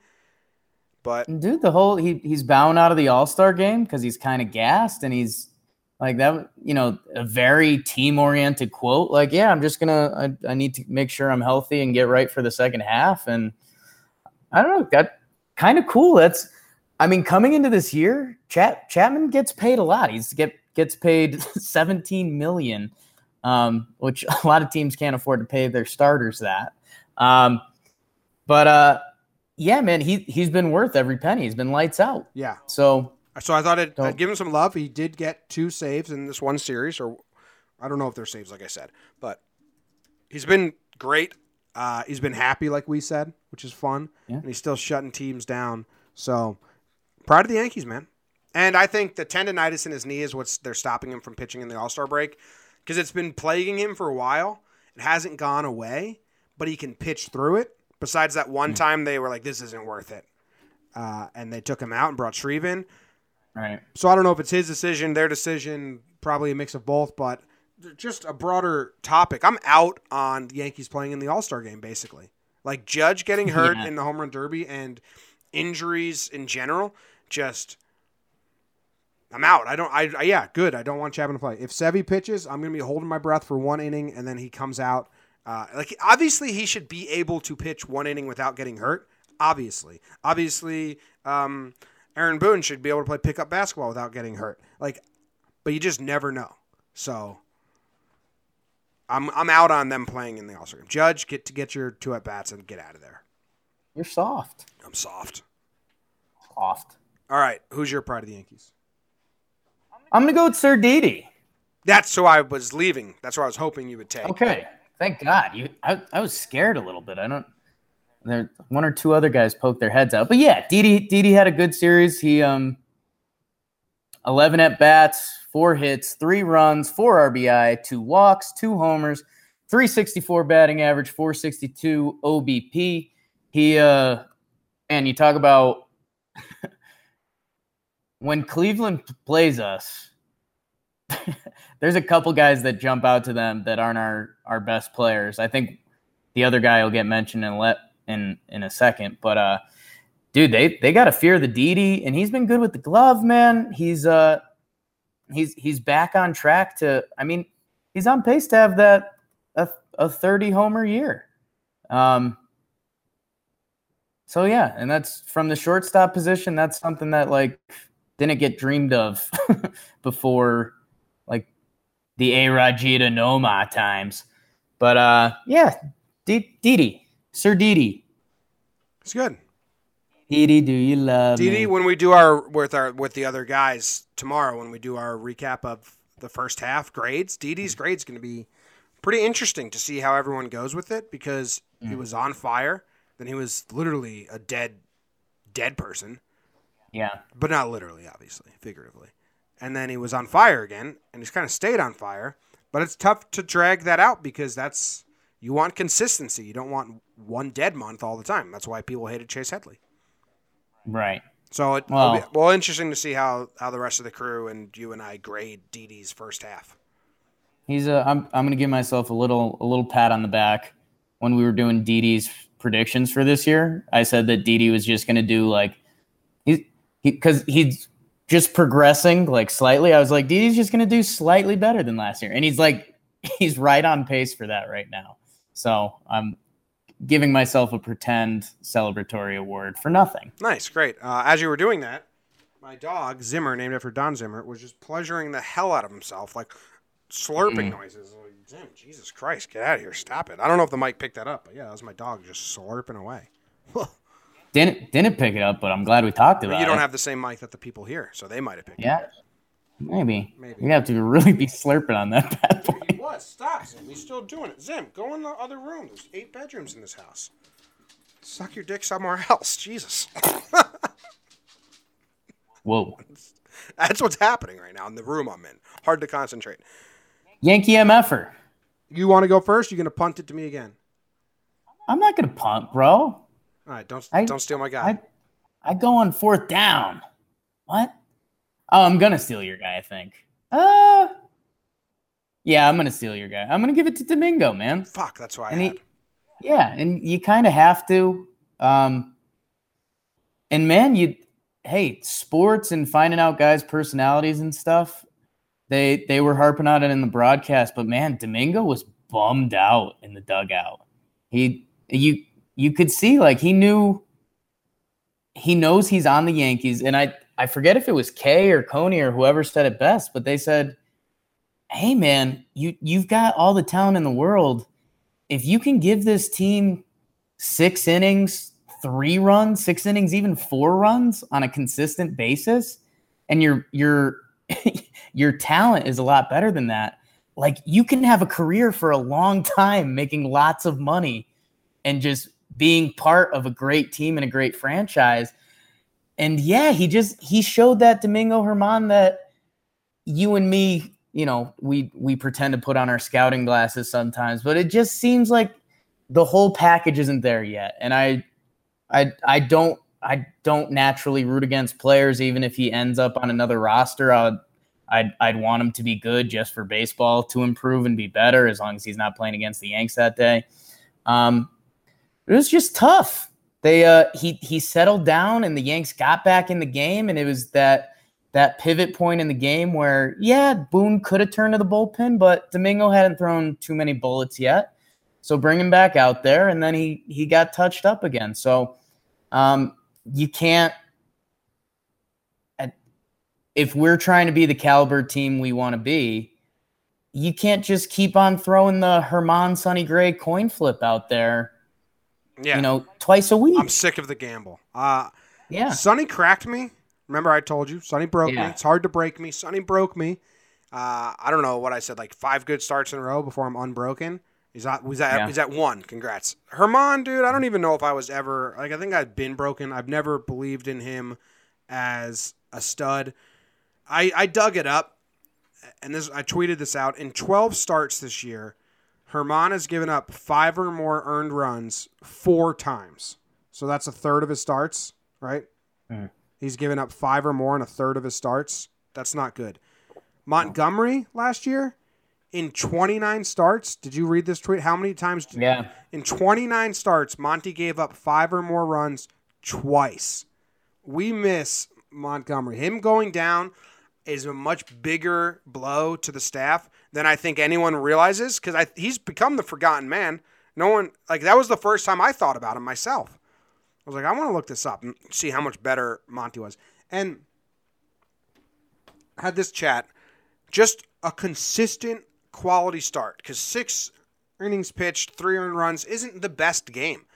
But Dude, the whole he he's bowing out of the All Star game because he's kind of gassed and he's like that. You know, a very team oriented quote. Like, yeah, I'm just gonna. I, I need to make sure I'm healthy and get right for the second half. And I don't know. That kind of cool. That's. I mean, coming into this year, Chat Chapman gets paid a lot. He's get gets paid 17 million, um, which a lot of teams can't afford to pay their starters that. Um, but uh, yeah, man, he he's been worth every penny. He's been lights out. yeah, So So I thought I'd, I'd give him some love. He did get two saves in this one series, or I don't know if they're saves, like I said, but he's been great. Uh, he's been happy, like we said, which is fun, Yeah. and he's still shutting teams down. So proud of the Yankees, man. And I think the tendonitis in his knee is what's they're stopping him from pitching in the All Star break because it's been plaguing him for a while. It hasn't gone away, but he can pitch through it. Besides that one time, they were like, "This isn't worth it," uh, and they took him out and brought Shreve in. Right, So I don't know if it's his decision, their decision, probably a mix of both, but just a broader topic. I'm out on the Yankees playing in the All Star game, basically. Like Judge getting hurt Yeah. in the home run derby and injuries in general, just I'm out. I don't. I, I yeah, good. I don't want Chapman to play. If Sevy pitches, I'm gonna be holding my breath for one inning, and then he comes out. Uh, like obviously, he should be able to pitch one inning without getting hurt. Obviously, obviously, um, Aaron Boone should be able to play pickup basketball without getting hurt. Like, but you just never know. So. I'm, I'm out on them playing in the All Star game. Judge, get to get your two at bats and get out of there. you're soft, I'm soft. soft. All right, who's your pride of the Yankees? I'm gonna go with Sir Didi. That's who I was leaving. That's who I was hoping you would take. Okay, thank God. You, I, I was scared a little bit. I don't. There, one or two other guys poked their heads out, but yeah, Didi, Didi had a good series. He um, eleven at bats, four hits, three runs, four RBI, two walks, two homers, three sixty four batting average, four sixty two OBP. He uh, and you talk about when Cleveland plays us. there's a couple guys that jump out to them that aren't our our best players. I think the other guy will get mentioned in let in in a second, but uh, dude, they they got to fear the Didi, and he's been good with the glove, man. He's uh, he's he's back on track to. I mean, he's on pace to have that a, a 30 homer year. Um, so yeah, and that's from the shortstop position. That's something that like didn't get dreamed of before, like the A-Rod Jeter Nomar times. But uh, yeah, Didi, Sir Didi. It's good. Didi, do you love Didi, me? when we do our with our with the other guys tomorrow, when we do our recap of the first half grades, Didi's grade's going to be pretty interesting to see how everyone goes with it because he mm. was on fire, then he was literally a dead, dead person, Yeah, but not literally, obviously, figuratively, and then he was on fire again, and he's kind of stayed on fire. But it's tough to drag that out because that's you want consistency. You don't want one dead month all the time. That's why people hated Chase Headley. right. So it Well- will be well interesting to see how, how the rest of the crew and you and I grade Didi's first half. He's a. I'm. I'm gonna give myself a little a little pat on the back. When we were doing Didi's predictions for this year, I said that Didi was just gonna do like he because he's just progressing like slightly. I was like, Didi's just gonna do slightly better than last year, and he's like he's right on pace for that right now. So I'm giving myself a pretend celebratory award for nothing. Nice, great. Uh, as you were doing that, my dog Zimmer, named after Don Zimmer, was just pleasuring the hell out of himself, like slurping noises. Like, Zim, Jesus Christ, get out of here! Stop it! I don't know if the mic picked that up, but yeah, that was my dog just slurping away. Didn't didn't pick it up, but I'm glad we talked about it. you don't it. have the same mic that the people here, so they might have picked it yeah, maybe. Maybe. You have to really be slurping on that bad boy. He was. Stop, Zim. He's still doing it. Zim, go in the other room. There's eight bedrooms in this house. Suck your dick somewhere else. Jesus. Whoa. That's what's happening right now in the room I'm in. Hard to concentrate. Yankee MFer. You want to go first? You're going to punt it to me again. I'm not gonna punt, bro. All right, don't I- don't steal my guy. I I go on fourth down. What? Oh, I'm gonna steal your guy, I think. Uh yeah, I'm gonna steal your guy. I'm gonna give it to Domingo, man. Fuck, that's why I And he, yeah, and you kind of have to. Um, and man, you, hey, sports and finding out guys' personalities and stuff. They they were harping on it in the broadcast, but man, Domingo was bummed out in the dugout. He you you could see like he knew he knows he's on the Yankees, and I I forget if it was Kay or Coney or whoever said it best, but they said, "Hey man, you you've got all the talent in the world." if you can give this team six innings, three runs, six innings, even four runs on a consistent basis, and your your your talent is a lot better than that, like you can have a career for a long time making lots of money and just being part of a great team and a great franchise. And yeah, he just he showed that Domingo German that you and me, you know, we we pretend to put on our scouting glasses sometimes, but it just seems like the whole package isn't there yet. And I I I don't I don't naturally root against players even if he ends up on another roster. I'd I'd, I'd want him to be good just for baseball to improve and be better as long as he's not playing against the Yanks that day. Um, it was just tough. They uh, he he settled down and the Yanks got back in the game. And it was that that pivot point in the game where yeah Boone could have turned to the bullpen but Domingo hadn't thrown too many bullets yet. So bring him back out there. And then he he got touched up again. So um, you can't if we're trying to be the caliber team we want to be you can't just keep on throwing the German Sonny Gray coin flip out there Yeah, you know twice a week I'm sick of the gamble. Uh, yeah Sonny cracked me. Remember, I told you Sonny broke me. It's hard to break me. Sonny broke me. Uh, I don't know what I said, like five good starts in a row before I'm unbroken. He's at he's at Yeah. he's at one. Congrats, German, dude. I don't even know if I was ever like I think I've been broken. I've never believed in him as a stud. I I dug it up, and this I tweeted this out. In 12 starts this year, German has given up five or more earned runs four times. So that's a third of his starts, right? Mhm. He's given up five or more in a third of his starts. That's not good. Montgomery last year, in 29 starts, did you read this tweet? How many times? Did, yeah In 29 starts, Monty gave up five or more runs twice. We miss Montgomery. Him going down is a much bigger blow to the staff than I think anyone realizes because he's become the forgotten man. No one like that was the first time I thought about him myself. I was like, I want to look this up and see how much better Monty was. And had this chat, just a consistent quality start because six innings pitched, three earned runs isn't the best game.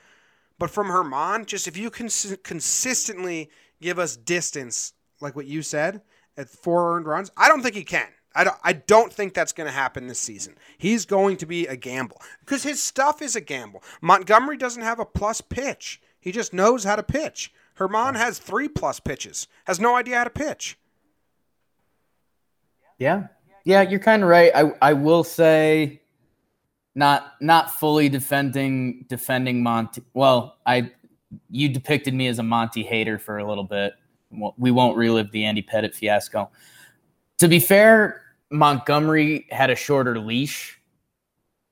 But from German, just if you can cons- consistently give us distance, like what you said, at four earned runs, I don't think he can. I don't, I don't think that's going to happen this season. He's going to be a gamble because his stuff is a gamble. Montgomery doesn't have a plus pitch. He just knows how to pitch. German has three plus pitches, has no idea how to pitch. Yeah. Yeah, you're kind of right. I I will say not not fully defending defending Monty. Well, I you depicted me as a Monty hater for a little bit. We won't relive the Andy Pettitte fiasco. To be fair, Montgomery had a shorter leash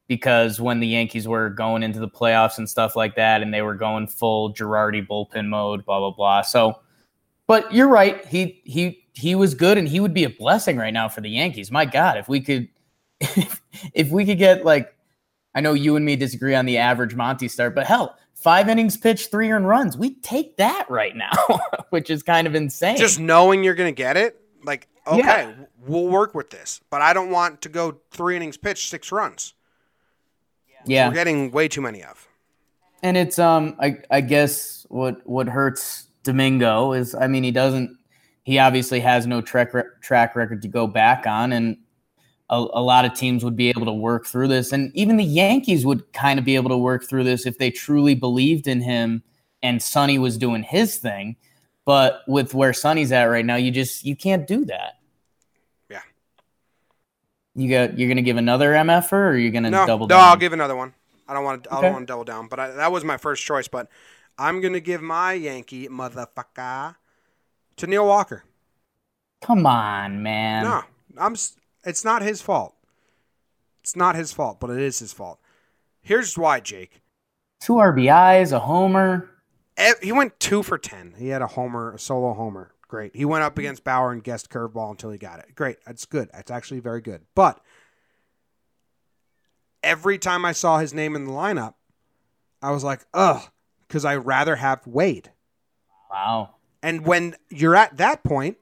because when the Yankees were going into the playoffs and stuff like that, and they were going full Girardi bullpen mode, blah blah blah. So, but you're right. He he he was good, and he would be a blessing right now for the Yankees. My God, if we could, if, if we could get like, I know you and me disagree on the average Monty start, but hell, five innings pitched, three earned runs, we take that right now, which is kind of insane. Just knowing you're going to get it, like okay, Yeah. We'll work with this, but I don't want to go three innings pitched, six runs. yeah, We're getting way too many of. and it's um I I guess what what hurts Domingo is I mean he doesn't he obviously has no track track record to go back on and a, a lot of teams would be able to work through this and even the Yankees would kind of be able to work through this if they truly believed in him and Sonny was doing his thing but with where Sonny's at right now you just you can't do that. You got you're gonna give another MFer or are you gonna No, double down? no, I'll give another one. I don't want to. I don't want to double down, but I, that was my first choice. But I'm gonna give my Yankee motherfucker to Neil Walker. come on man No, I'm. It's not his fault. It's not his fault, but it is his fault. Here's why, Jake. two RBIs a homer. He went two for ten. He had a homer, a solo homer. Great. He went up against Bauer and guessed curveball until he got it. Great. That's good. That's actually very good. But every time I saw his name in the lineup, I was like, ugh, because I'd rather have Wade. Wow. And when you're at that point,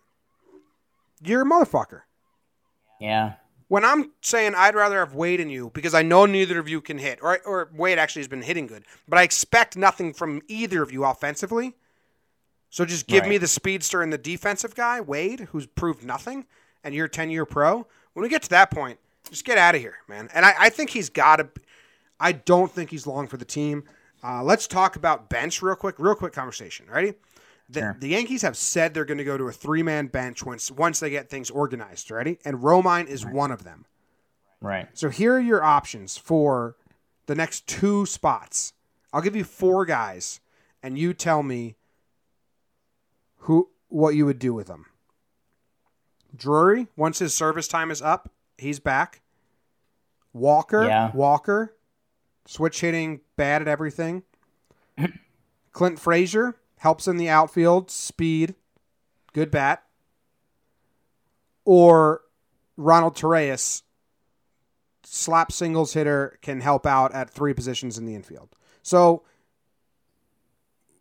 you're a motherfucker. Yeah. When I'm saying I'd rather have Wade and you because I know neither of you can hit, or or Wade actually has been hitting good, but I expect nothing from either of you offensively. So just give Right. me the speedster and the defensive guy, Wade, who's proved nothing, and you're a 10 year pro. When we get to that point, just get out of here, man. And I, I think he's got to. I don't think he's long for the team. Uh, let's talk about bench real quick. Real quick conversation. Ready? The, Sure. the Yankees have said they're going to go to a three man bench once once they get things organized. Ready? And Romine is one of them. Right. So here are your options for the next two spots. I'll give you four guys, and you tell me who what you would do with them. Drury, once his service time is up, he's back. Walker, Yeah. Walker, switch hitting, bad at everything. Clint Frazier helps in the outfield, speed, good bat. Or Ronald Torreyes, slap singles hitter, can help out at three positions in the infield. So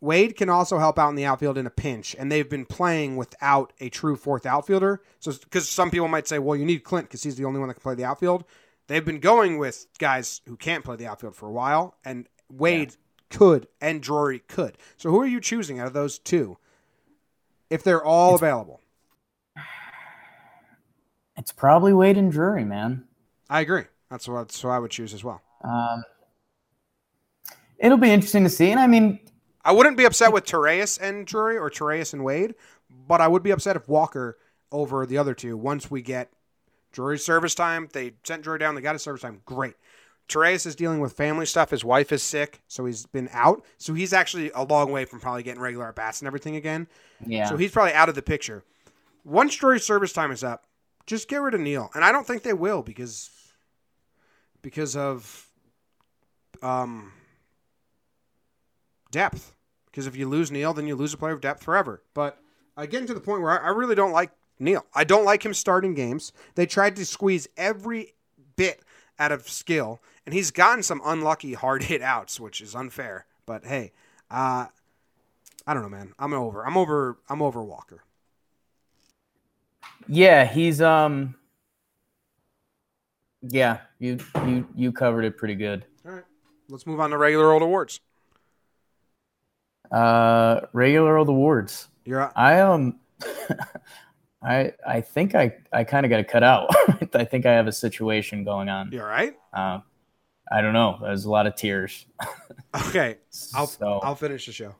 Wade can also help out in the outfield in a pinch, and they've been playing without a true fourth outfielder. So, because some people might say, well, you need Clint because he's the only one that can play the outfield. They've been going with guys who can't play the outfield for a while, and Wade could, and Drury could. So, who are you choosing out of those two if they're all available? It's probably Wade and Drury, man. I agree. That's what, that's what I would choose as well. Um, it'll be interesting to see. And I mean, I wouldn't be upset with Torreyes and Drury or Torreyes and Wade, but I would be upset if Walker over the other two once we get Drury's service time. They sent Drury down, they got his service time. Great. Torreyes is dealing with family stuff. His wife is sick, so he's been out. So he's actually a long way from probably getting regular at bats and everything again. yeah. So he's probably out of the picture. Once Drury's service time is up, just get rid of Neil. And I don't think they will because because of um depth. Because if you lose Neil, then you lose a player of depth forever. But I get to the point where I, I really don't like Neil. I don't like him starting games. They tried to squeeze every bit out of skill, and he's gotten some unlucky hard hit outs, which is unfair. But hey, uh, I don't know, man. I'm over. I'm over. I'm over Walker. Yeah, he's um. Yeah, you you you covered it pretty good. All right, let's move on to regular old awards. Uh, regular old awards. You're. I um, I I think I I kind of got to cut out. I think I have a situation going on. You all right? Uh, I don't know. There's a lot of tears. Okay, I'll So- I'll finish the show.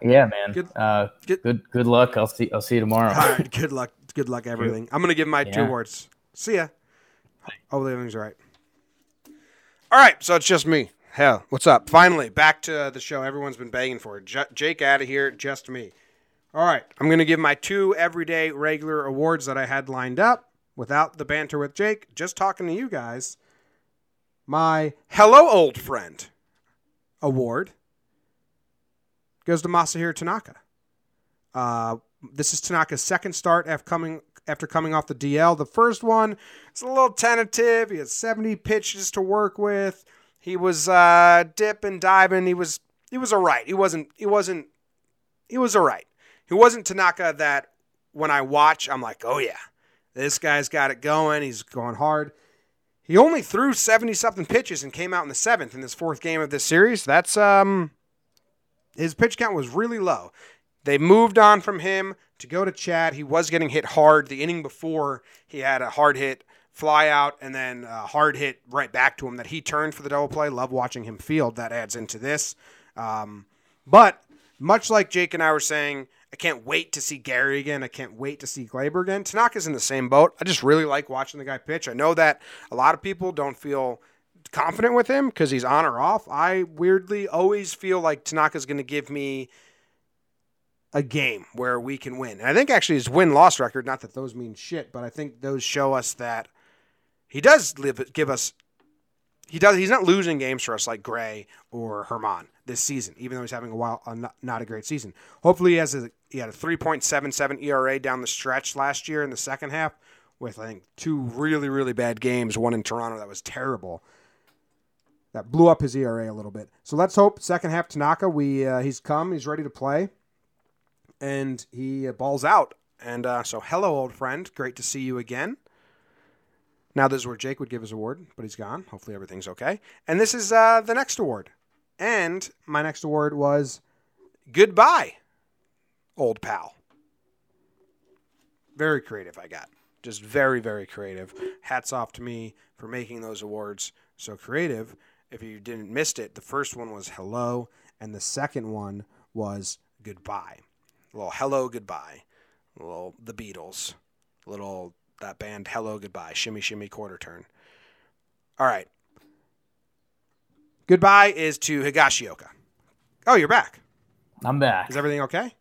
Yeah, man. Good- uh, good- good good luck. I'll see I'll see you tomorrow. All right, good luck. Good luck, everything. I'm gonna give my two awards. See ya. Hopefully everything's all right. All right, so it's just me. Hell, what's up? Finally, back to the show. Everyone's been begging for it. J- Jake out of here, just me. All right, I'm gonna give my two everyday regular awards that I had lined up without the banter with Jake. Just talking to you guys. My hello, old friend award goes to Masahiro Tanaka. Uh, this is Tanaka's second start after coming after coming off the DL. The first one is a little tentative. He had 70 pitches to work with. He was uh, dipping, diving. He was he was alright. He wasn't he wasn't he was alright. He wasn't Tanaka that when I watch, I'm like, oh yeah, this guy's got it going. He's going hard. He only threw 70 something pitches and came out in the seventh in this fourth game of this series. That's um his pitch count was really low. They moved on from him to go to Chad. He was getting hit hard. The inning before, he had a hard hit fly out and then a hard hit right back to him that he turned for the double play. Love watching him field. That adds into this. Um, but much like Jake and I were saying, I can't wait to see Gary again. I can't wait to see Gleyber again. Tanaka's in the same boat. I just really like watching the guy pitch. I know that a lot of people don't feel confident with him because he's on or off. I weirdly always feel like Tanaka's going to give me a game where we can win. And I think actually his win loss record, not that those mean shit, but I think those show us that he does live, give us. He does. He's not losing games for us like Gray or German this season, even though he's having a while not, not a great season. Hopefully, he has a he had a 3.77 ERA down the stretch last year in the second half, with I think two really really bad games. One in Toronto that was terrible. That blew up his ERA a little bit. So let's hope second half Tanaka. We uh, he's come. He's ready to play, and he uh, balls out. And uh, so hello, old friend. Great to see you again. Now this is where Jake would give his award, but he's gone. Hopefully everything's okay. And this is uh, the next award. And my next award was goodbye, old pal. Very creative, I got. Just very, very creative. Hats off to me for making those awards so creative. If you didn't missed it, the first one was hello, and the second one was goodbye. A little hello, goodbye. A little the Beatles. A little that band hello, goodbye. Shimmy, shimmy, quarter turn. All right. Goodbye is to Higashioka. Oh, you're back. I'm back. Is everything okay?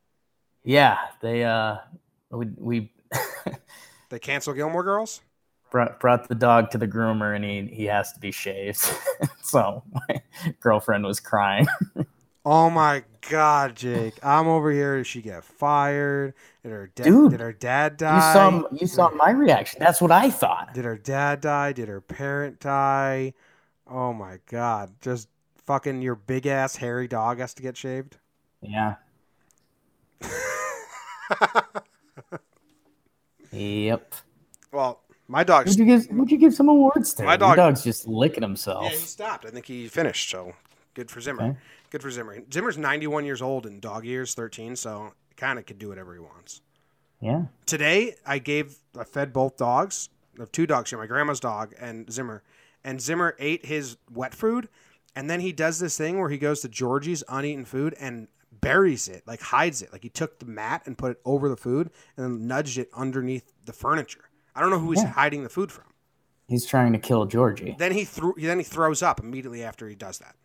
Yeah, they uh we we They cancel Gilmore Girls? brought brought the dog to the groomer and he he has to be shaved. so my girlfriend was crying. Oh my God, Jake! I'm over here. She get fired? Did her dad? Dude, did her dad die? You saw you saw my reaction. That's what I thought. Did her dad die? Did her parent die? Oh my God! Just fucking your big ass hairy dog has to get shaved. Yeah. Yep. Well, my dog's Who'd you give who'd you give some awards to? My Your dog- dog's just licking himself. Yeah, he stopped. I think he finished. So good for Zimmer. Okay. Good for Zimmer. Zimmer's 91 years old and dog years 13, so kind of could do whatever he wants. Yeah. Today, I gave, I fed both dogs. I have two dogs here, my grandma's dog and Zimmer. And Zimmer ate his wet food, and then he does this thing where he goes to Georgie's uneaten food and buries it, like hides it. Like he took the mat and put it over the food and then nudged it underneath the furniture. I don't know who he's Yeah. hiding the food from. He's trying to kill Georgie. Then he threw. Then he throws up immediately after he does that.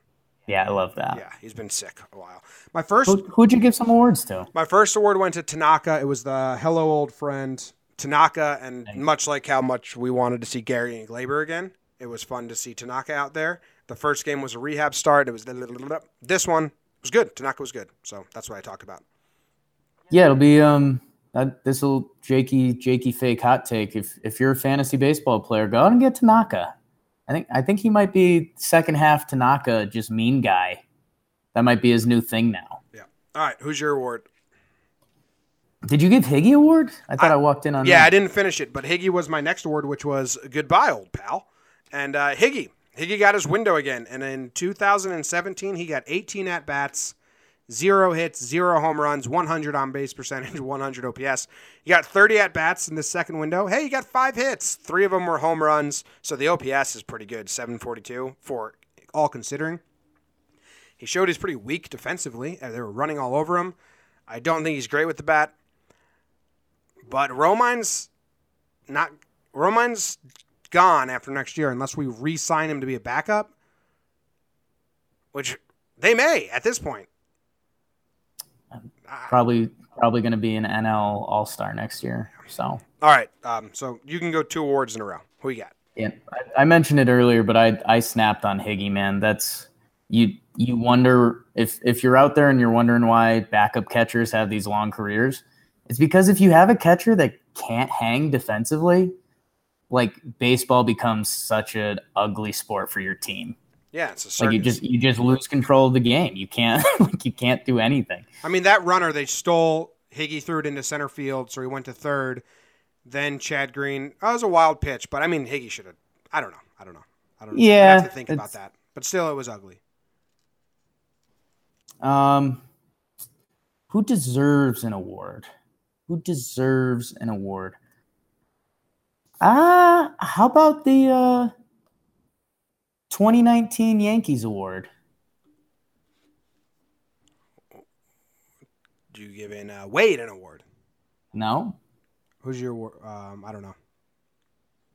Yeah, I love that. Yeah, he's been sick a while. My first Who, who'd you give some awards to? my first award went to Tanaka. It was the Hello Old Friend Tanaka, and much like how much we wanted to see Gary and Gleyber again, it was fun to see Tanaka out there. The first game was a rehab start. It was this one was good. Tanaka was good, so that's what I talked about. Yeah, it'll be um this little Jakey Jakey fake hot take. If if you're a fantasy baseball player, go out and get Tanaka. I think I think he might be second half Tanaka, just mean guy. That might be his new thing now. Yeah. All right. Who's your award? Did you give Higgy award? I thought I, walked in on. Yeah, that. I didn't finish it, but Higgy was my next award, which was goodbye, old pal. And uh, Higgy, Higgy got his window again, and in 2017 he got 18 at bats, zero hits, zero home runs, 100 on base percentage, 100 OPS. You got 30 at bats in the second window. Hey, you got five hits, three of them were home runs, so the OPS is pretty good, 742 for all considering. He showed he's pretty weak defensively. They were running all over him. I don't think he's great with the bat. But Romine's not Romine's gone after next year unless we re-sign him to be a backup, which they may at this point. Probably probably going to be an NL All Star next year. So all right, um, so you can go two awards in a row. Who you got? Yeah, I, I mentioned it earlier, but I I snapped on Higgy. Man, that's you. You wonder if if you're out there and you're wondering why backup catchers have these long careers it's because if you have a catcher that can't hang defensively, like baseball becomes such an ugly sport for your team. Yeah, it's a certain... like you just you just lose control of the game. You can't like you can't do anything. I mean that runner they stole Higgy threw it into center field, so he went to third. Then Chad Green. Oh, it was a wild pitch, but I mean Higgy should have. I don't know. I don't know. I don't know. Yeah, I have to think about that. But still, it was ugly. Um, who deserves an award? who deserves an award? Ah, uh, how about the uh, 2019 Yankees award? Do you give in uh, Wade an award? No. Who's your? Um, I don't know.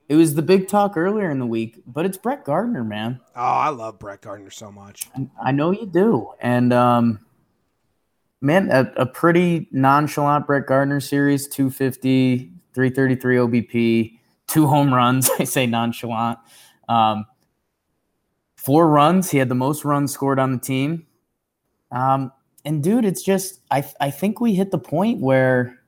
It was the big talk earlier in the week, but it's Brett Gardner, man. Oh, I love Brett Gardner so much. I know you do, and um, man, a, a pretty nonchalant Brett Gardner series 250, 333 OBP, two home runs. I say nonchalant. Um, four runs. He had the most runs scored on the team. Um, and dude, it's just I I think we hit the point where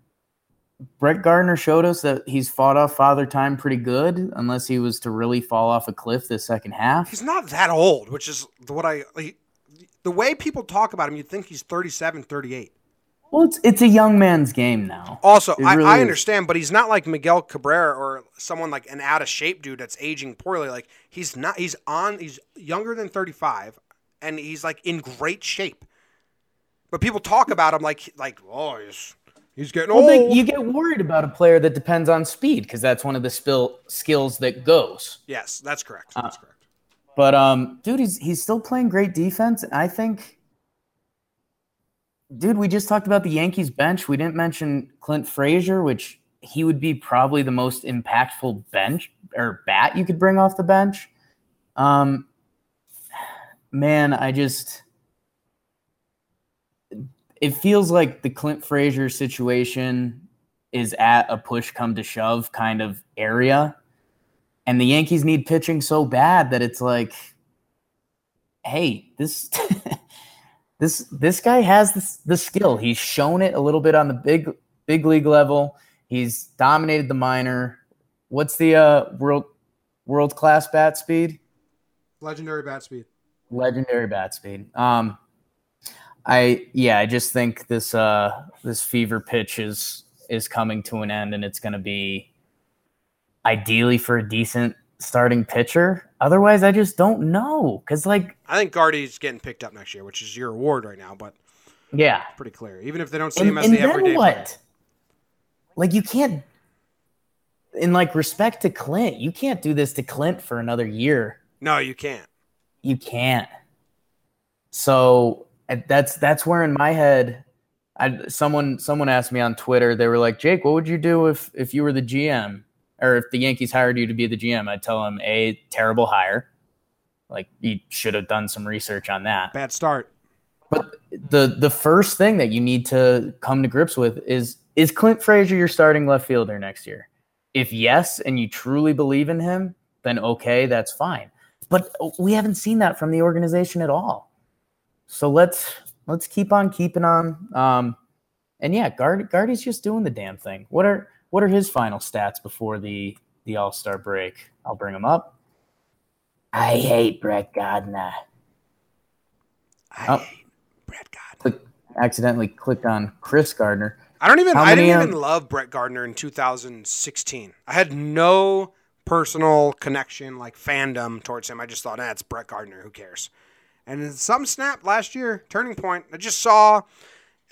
Brett Gardner showed us that he's fought off father time pretty good, unless he was to really fall off a cliff the second half. He's not that old, which is what I the way people talk about him, you'd think he's 37, 38. Well, it's it's a young man's game now. Also, I, really I, understand, but he's not like Miguel Cabrera or someone like an out of shape dude that's aging poorly. Like he's not. He's on. He's younger than thirty five, and he's like in great shape. But people talk about him like like oh he's he's getting well, old. you get worried about a player that depends on speed because that's one of the spill skills that goes. Yes, that's correct. That's uh, correct. But um, dude, he's he's still playing great defense. And I think, dude, we just talked about the Yankees bench. We didn't mention Clint Frazier, which he would be probably the most impactful bench or bat you could bring off the bench. Um, man, I just it feels like the Clint Frazier situation is at a push come to shove kind of area and the Yankees need pitching so bad that it's like, hey, this this this guy has this, the skill. He's shown it a little bit on the big big league level. He's dominated the minor. What's the uh, world world class bat speed? Legendary bat speed. Legendary bat speed. Um, I yeah, I just think this uh this fever pitch is is coming to an end, and it's going to be ideally for a decent starting pitcher. Otherwise, I just don't know. Because, like, I think Gardy's getting picked up next year, which is your award right now, but yeah, pretty clear. Even if they don't see and, him as the everyday what? Player. Like, you can't, in like respect to Clint, you can't do this to Clint for another year. No, you can't. You can't. So that's that's where in my head, I someone someone asked me on Twitter. They were like, Jake, what would you do if if you were the GM? Or if the Yankees hired you to be the GM, I'd tell them a terrible hire. Like you should have done some research on that. Bad start. But the the first thing that you need to come to grips with is is Clint Frazier your starting left fielder next year? If yes, and you truly believe in him, then okay, that's fine. But we haven't seen that from the organization at all. So let's let's keep on keeping on. Um, and yeah, Guard Gardy's just doing the damn thing. What are what are his final stats before the the All Star break? I'll bring them up. I hate Brett Gardner. I Oh. hate Brett Gardner. Click, accidentally clicked on Chris Gardner. I don't even. How I didn't even um, love Brett Gardner in 2016. I had no personal connection, like fandom towards him. I just thought, eh, it's Brett Gardner. Who cares? And then some snap last year, turning point. I just saw,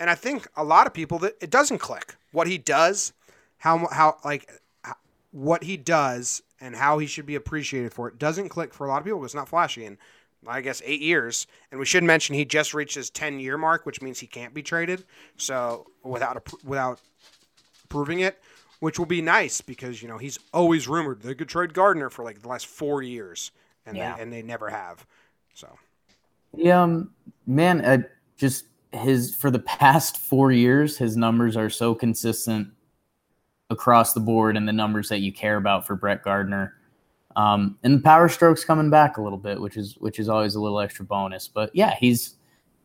and I think a lot of people that it doesn't click what he does, how how like h- what he does, and how he should be appreciated for it doesn't click for a lot of people. It's not flashy, and I guess eight years. And we should mention he just reached his 10 year mark, which means he can't be traded. So without a, without proving it, which will be nice because you know he's always rumored they could trade Gardner for like the last four years, and Yeah. they, and they never have. So Yeah, um, man, uh, just his for the past four years, his numbers are so consistent across the board, and the numbers that you care about for Brett Gardner. Um, and the power strokes coming back a little bit, which is which is always a little extra bonus. But yeah, he's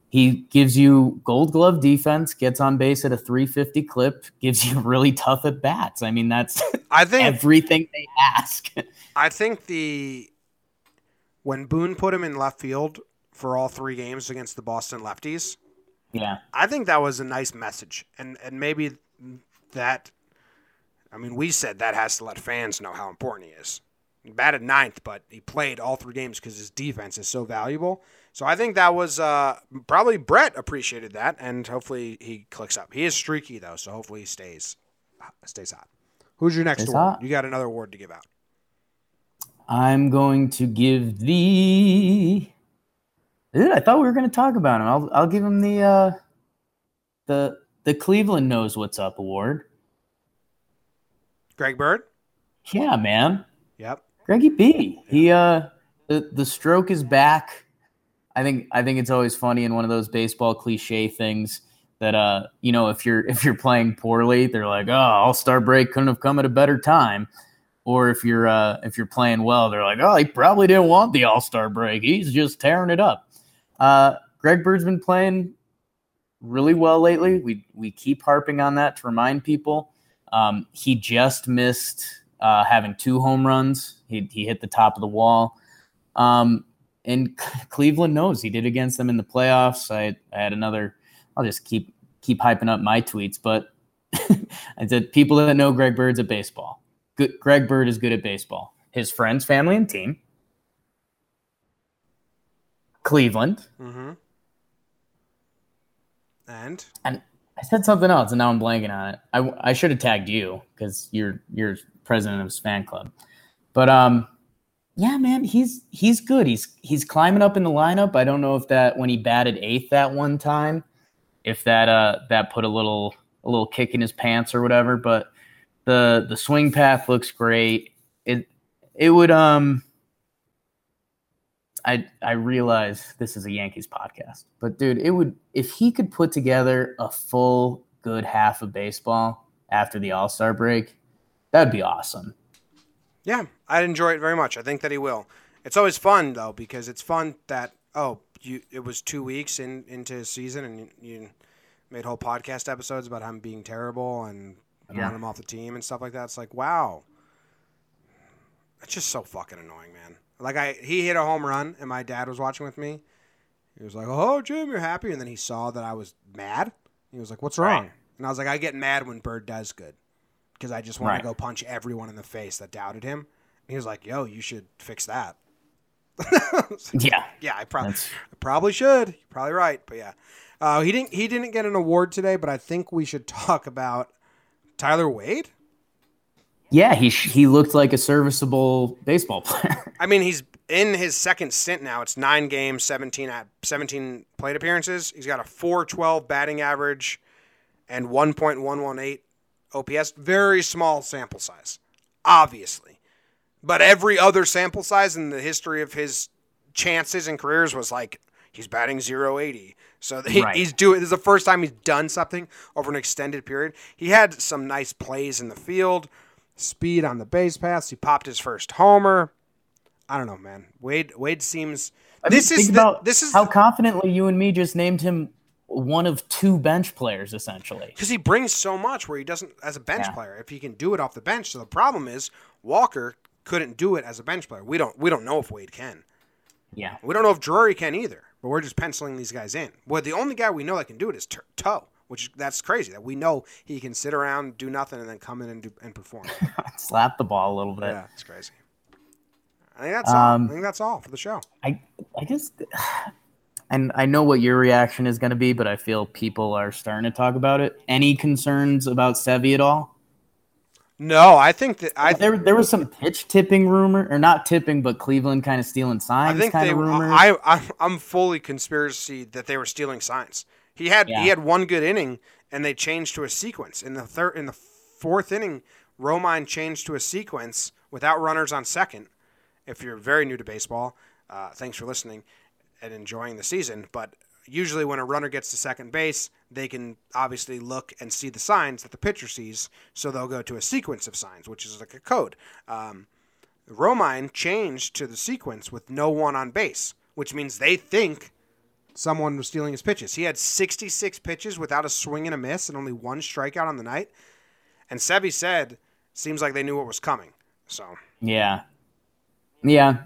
he gives you Gold Glove defense, gets on base at a 350 clip, gives you really tough at bats. I mean, that's I think everything they ask. I think the when Boone put him in left field for all three games against the Boston lefties, yeah, I think that was a nice message, and and maybe that. I mean, we said that has to let fans know how important he is. He batted ninth, but he played all three games because his defense is so valuable. So I think that was uh, probably Brett appreciated that, and hopefully he clicks up. He is streaky though, so hopefully he stays stays hot. Who's your next Stays award? hot. You got another award to give out. I'm going to give the. Dude, I thought we were going to talk about him. I'll I'll give him the uh, the the Cleveland knows what's up award. Greg Bird. Yeah, man, Yep. Greggy B. He uh, the the stroke is back. I think I think it's always funny in one of those baseball cliche things that uh you know if you're if you're playing poorly they're like oh All Star break couldn't have come at a better time, or if you're uh if you're playing well they're like oh he probably didn't want the All Star break he's just tearing it up. Uh, Greg Bird's been playing really well lately. We we keep harping on that to remind people. Um, he just missed uh, having two home runs. He he hit the top of the wall. Um, and Cleveland knows he did against them in the playoffs. I, I had another. I'll just keep keep hyping up my tweets, but I said people that know Greg Bird's at baseball. Good, Greg Bird is good at baseball. His friends, family, and team. Cleveland. Mm-hmm. And And I said something else, and now I'm blanking on it. I, I should have tagged you because you're you're president of his fan club. But um, yeah, man, he's he's good. He's he's climbing up in the lineup. I don't know if that when he batted eighth that one time, if that uh that put a little a little kick in his pants or whatever. But the the swing path looks great. It it would um. I I realize this is a Yankees podcast, but dude, it would if he could put together a full good half of baseball after the All Star break, that'd be awesome. Yeah, I'd enjoy it very much. I think that he will. It's always fun though because it's fun that oh you it was two weeks in into his season and you, you made whole podcast episodes about him being terrible and Yeah. running him off the team and stuff like that. It's like wow, it's just so fucking annoying, man. Like I he hit a home run and my dad was watching with me. He was like, "Oh, Jim, you're happy," and then he saw that I was mad. He was like, "What's wrong?" Right. And I was like, "I get mad when Bird does good." because I just want Right. to go punch everyone in the face that doubted him. And he was like, "Yo, you should fix that." Yeah. yeah, I probably I probably should. You're probably right, but yeah, uh, he didn't he didn't get an award today, but I think we should talk about Tyler Wade. Yeah, he he looked like a serviceable baseball player. I mean, he's in his second stint now. It's nine games, seventeen at seventeen plate appearances. He's got a four twelve batting average and one point one one eight OPS. Very small sample size, obviously, but every other sample size in the history of his chances and careers was like he's batting 080. So he, Right. he's doing. This is the first time he's done something over an extended period. He had some nice plays in the field, speed on the base paths. He popped his first homer. I don't know, man. Wade Wade seems. I mean, this is the, this is how confidently you and me just named him one of two bench players, essentially. because he brings so much where he doesn't as a bench Yeah. player if he can do it off the bench. So the problem is Walker couldn't do it as a bench player. We don't we don't know if Wade can. Yeah. We don't know if Drury can either. But we're just penciling these guys in. Well, the only guy we know that can do it is Toe, which that's crazy. That we know he can sit around, do nothing, and then come in and do and perform. Slap the ball a little bit. yeah, it's crazy. I think that's all. Um, I think that's all for the show. I I guess and I know what your reaction is going to be, but I feel people are starting to talk about it. Any concerns about Sevi at all? No, I think that I there there was some pitch tipping rumor or not tipping, but Cleveland kind of stealing signs. I think kind they. of rumors. I, I I'm fully conspiracy that they were stealing signs. He had Yeah. he had one good inning, and they changed to a sequence in the third in the fourth inning. Romine changed to a sequence without runners on second. If you're very new to baseball, uh, thanks for listening and enjoying the season. But usually, when a runner gets to second base, they can obviously look and see the signs that the pitcher sees, so they'll go to a sequence of signs, which is like a code. Um, Romine changed to the sequence with no one on base, which means they think someone was stealing his pitches. He had 66 pitches without a swing and a miss and only one strikeout on the night. And Sebi said, seems like they knew what was coming. So yeah, yeah.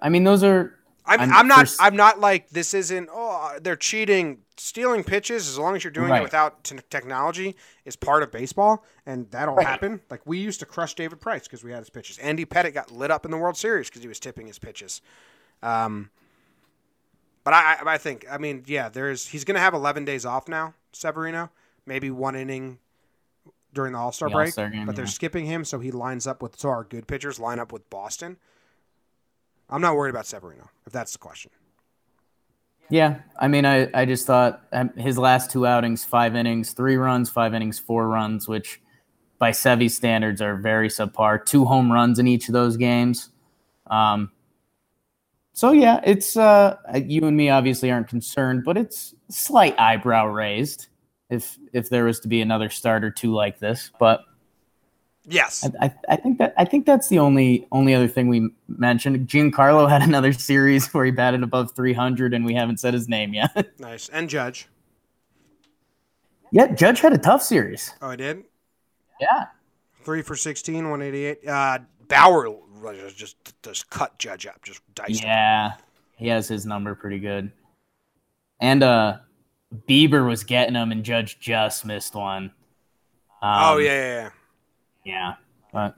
I mean, those are. I'm, I'm I'm, not first- I'm not like this isn't oh they're cheating stealing pitches as long as you're doing it without t- technology is part of baseball and that'll Right. happen like we used to crush David Price because we had his pitches Andy Pettitte got lit up in the World Series because he was tipping his pitches um but I I I think I mean yeah there's he's gonna have 11 days off now Severino maybe one inning during the All Star break game, but they're yeah. skipping him so he lines up with so our good pitchers line up with Boston I'm not worried about Severino if that's the question. Yeah, I mean, I, I just thought um, his last two outings, five innings, three runs, five innings, four runs, which by Sevi standards are very subpar. Two home runs in each of those games. Um, so yeah, it's uh, you and me obviously aren't concerned, but it's slight eyebrow raised if if there was to be another start or two like this. But Yes. I, I, I think that I think that's the only only other thing we mentioned. Giancarlo had another series where he batted above 300, and we haven't said his name yet. Nice. And Judge. yeah, Judge had a tough series. Oh, I did? Yeah, Three for 16, 188. Uh, Bauer just just cut Judge up, just diced him. yeah, he has his number pretty good. And uh, Bieber was getting him, and Judge just missed one. Oh, Um, yeah, yeah, yeah. yeah. But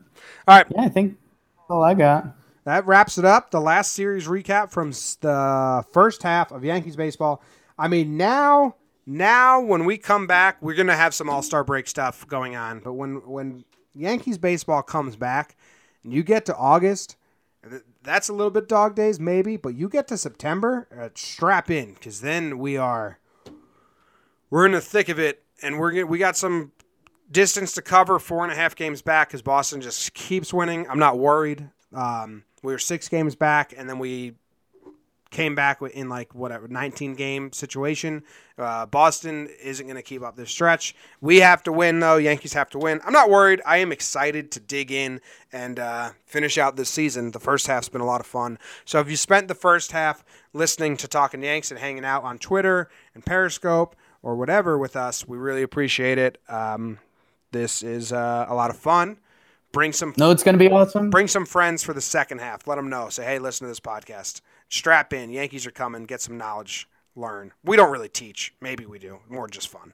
All right. yeah, I think that's all I got. That wraps it up. The last series recap from the first half of Yankees baseball. I mean, now, now when we come back, we're gonna have some All Star break stuff going on. But when when Yankees baseball comes back, and you get to August, that's a little bit dog days maybe. But you get to September, uh, strap in because then we are we're in the thick of it, and we're we got some distance to cover. Four and a half games back because Boston just keeps winning. I'm not worried. Um, we were six games back, and then we came back in like whatever 19 game situation. Uh, Boston isn't going to keep up this stretch. We have to win though. Yankees have to win. I'm not worried. I am excited to dig in and uh, finish out this season. The first half's been a lot of fun. So if you spent the first half listening to Talking Yanks and hanging out on Twitter and Periscope or whatever with us, we really appreciate it. Um, this is uh, a lot of fun. Bring some No, it's gonna be awesome. bring some friends for the second half. Let them know. Say, hey, listen to this podcast. Strap in. Yankees are coming. Get some knowledge. Learn. We don't really teach. Maybe we do. More just fun.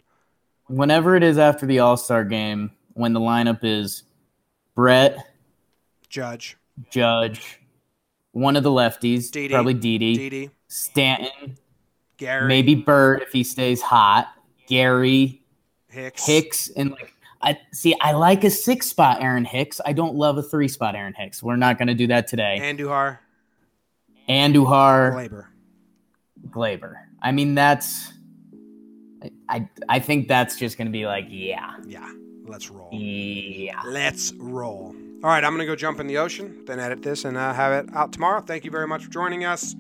Whenever it is after the All Star game, when the lineup is Brett, Judge. Judge, one of the lefties, Didi. probably Didi, Didi. Stanton, Gary. maybe Bird if he stays hot, Gary, Hicks. Hicks, and like I see, I like a six spot Aaron Hicks. I don't love a three spot Aaron Hicks. We're not going to do that today. Andujar. Andujar, Gleyber. Gleyber. I mean, that's. I, I think that's just going to be like, yeah, Yeah. Let's roll. yeah. Let's roll. All right. I'm going to go jump in the ocean, then edit this and uh, have it out tomorrow. Thank you very much for joining us.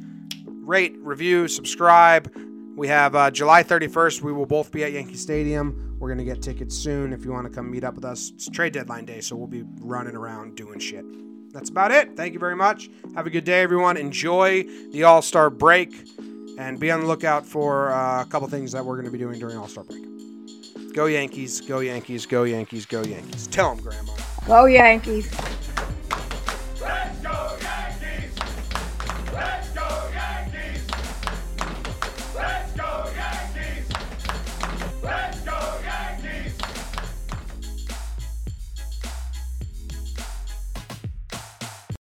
Rate, review, subscribe. We have uh, July 31st. We will both be at Yankee Stadium. We're going to get tickets soon if you want to come meet up with us. It's trade deadline day, so we'll be running around doing shit. That's about it. Thank you very much. Have a good day, everyone. Enjoy the All Star break and be on the lookout for uh, a couple things that we're going to be doing during All Star break. Go Yankees, go Yankees, go Yankees, go Yankees. Tell them, Grandma. Go Yankees.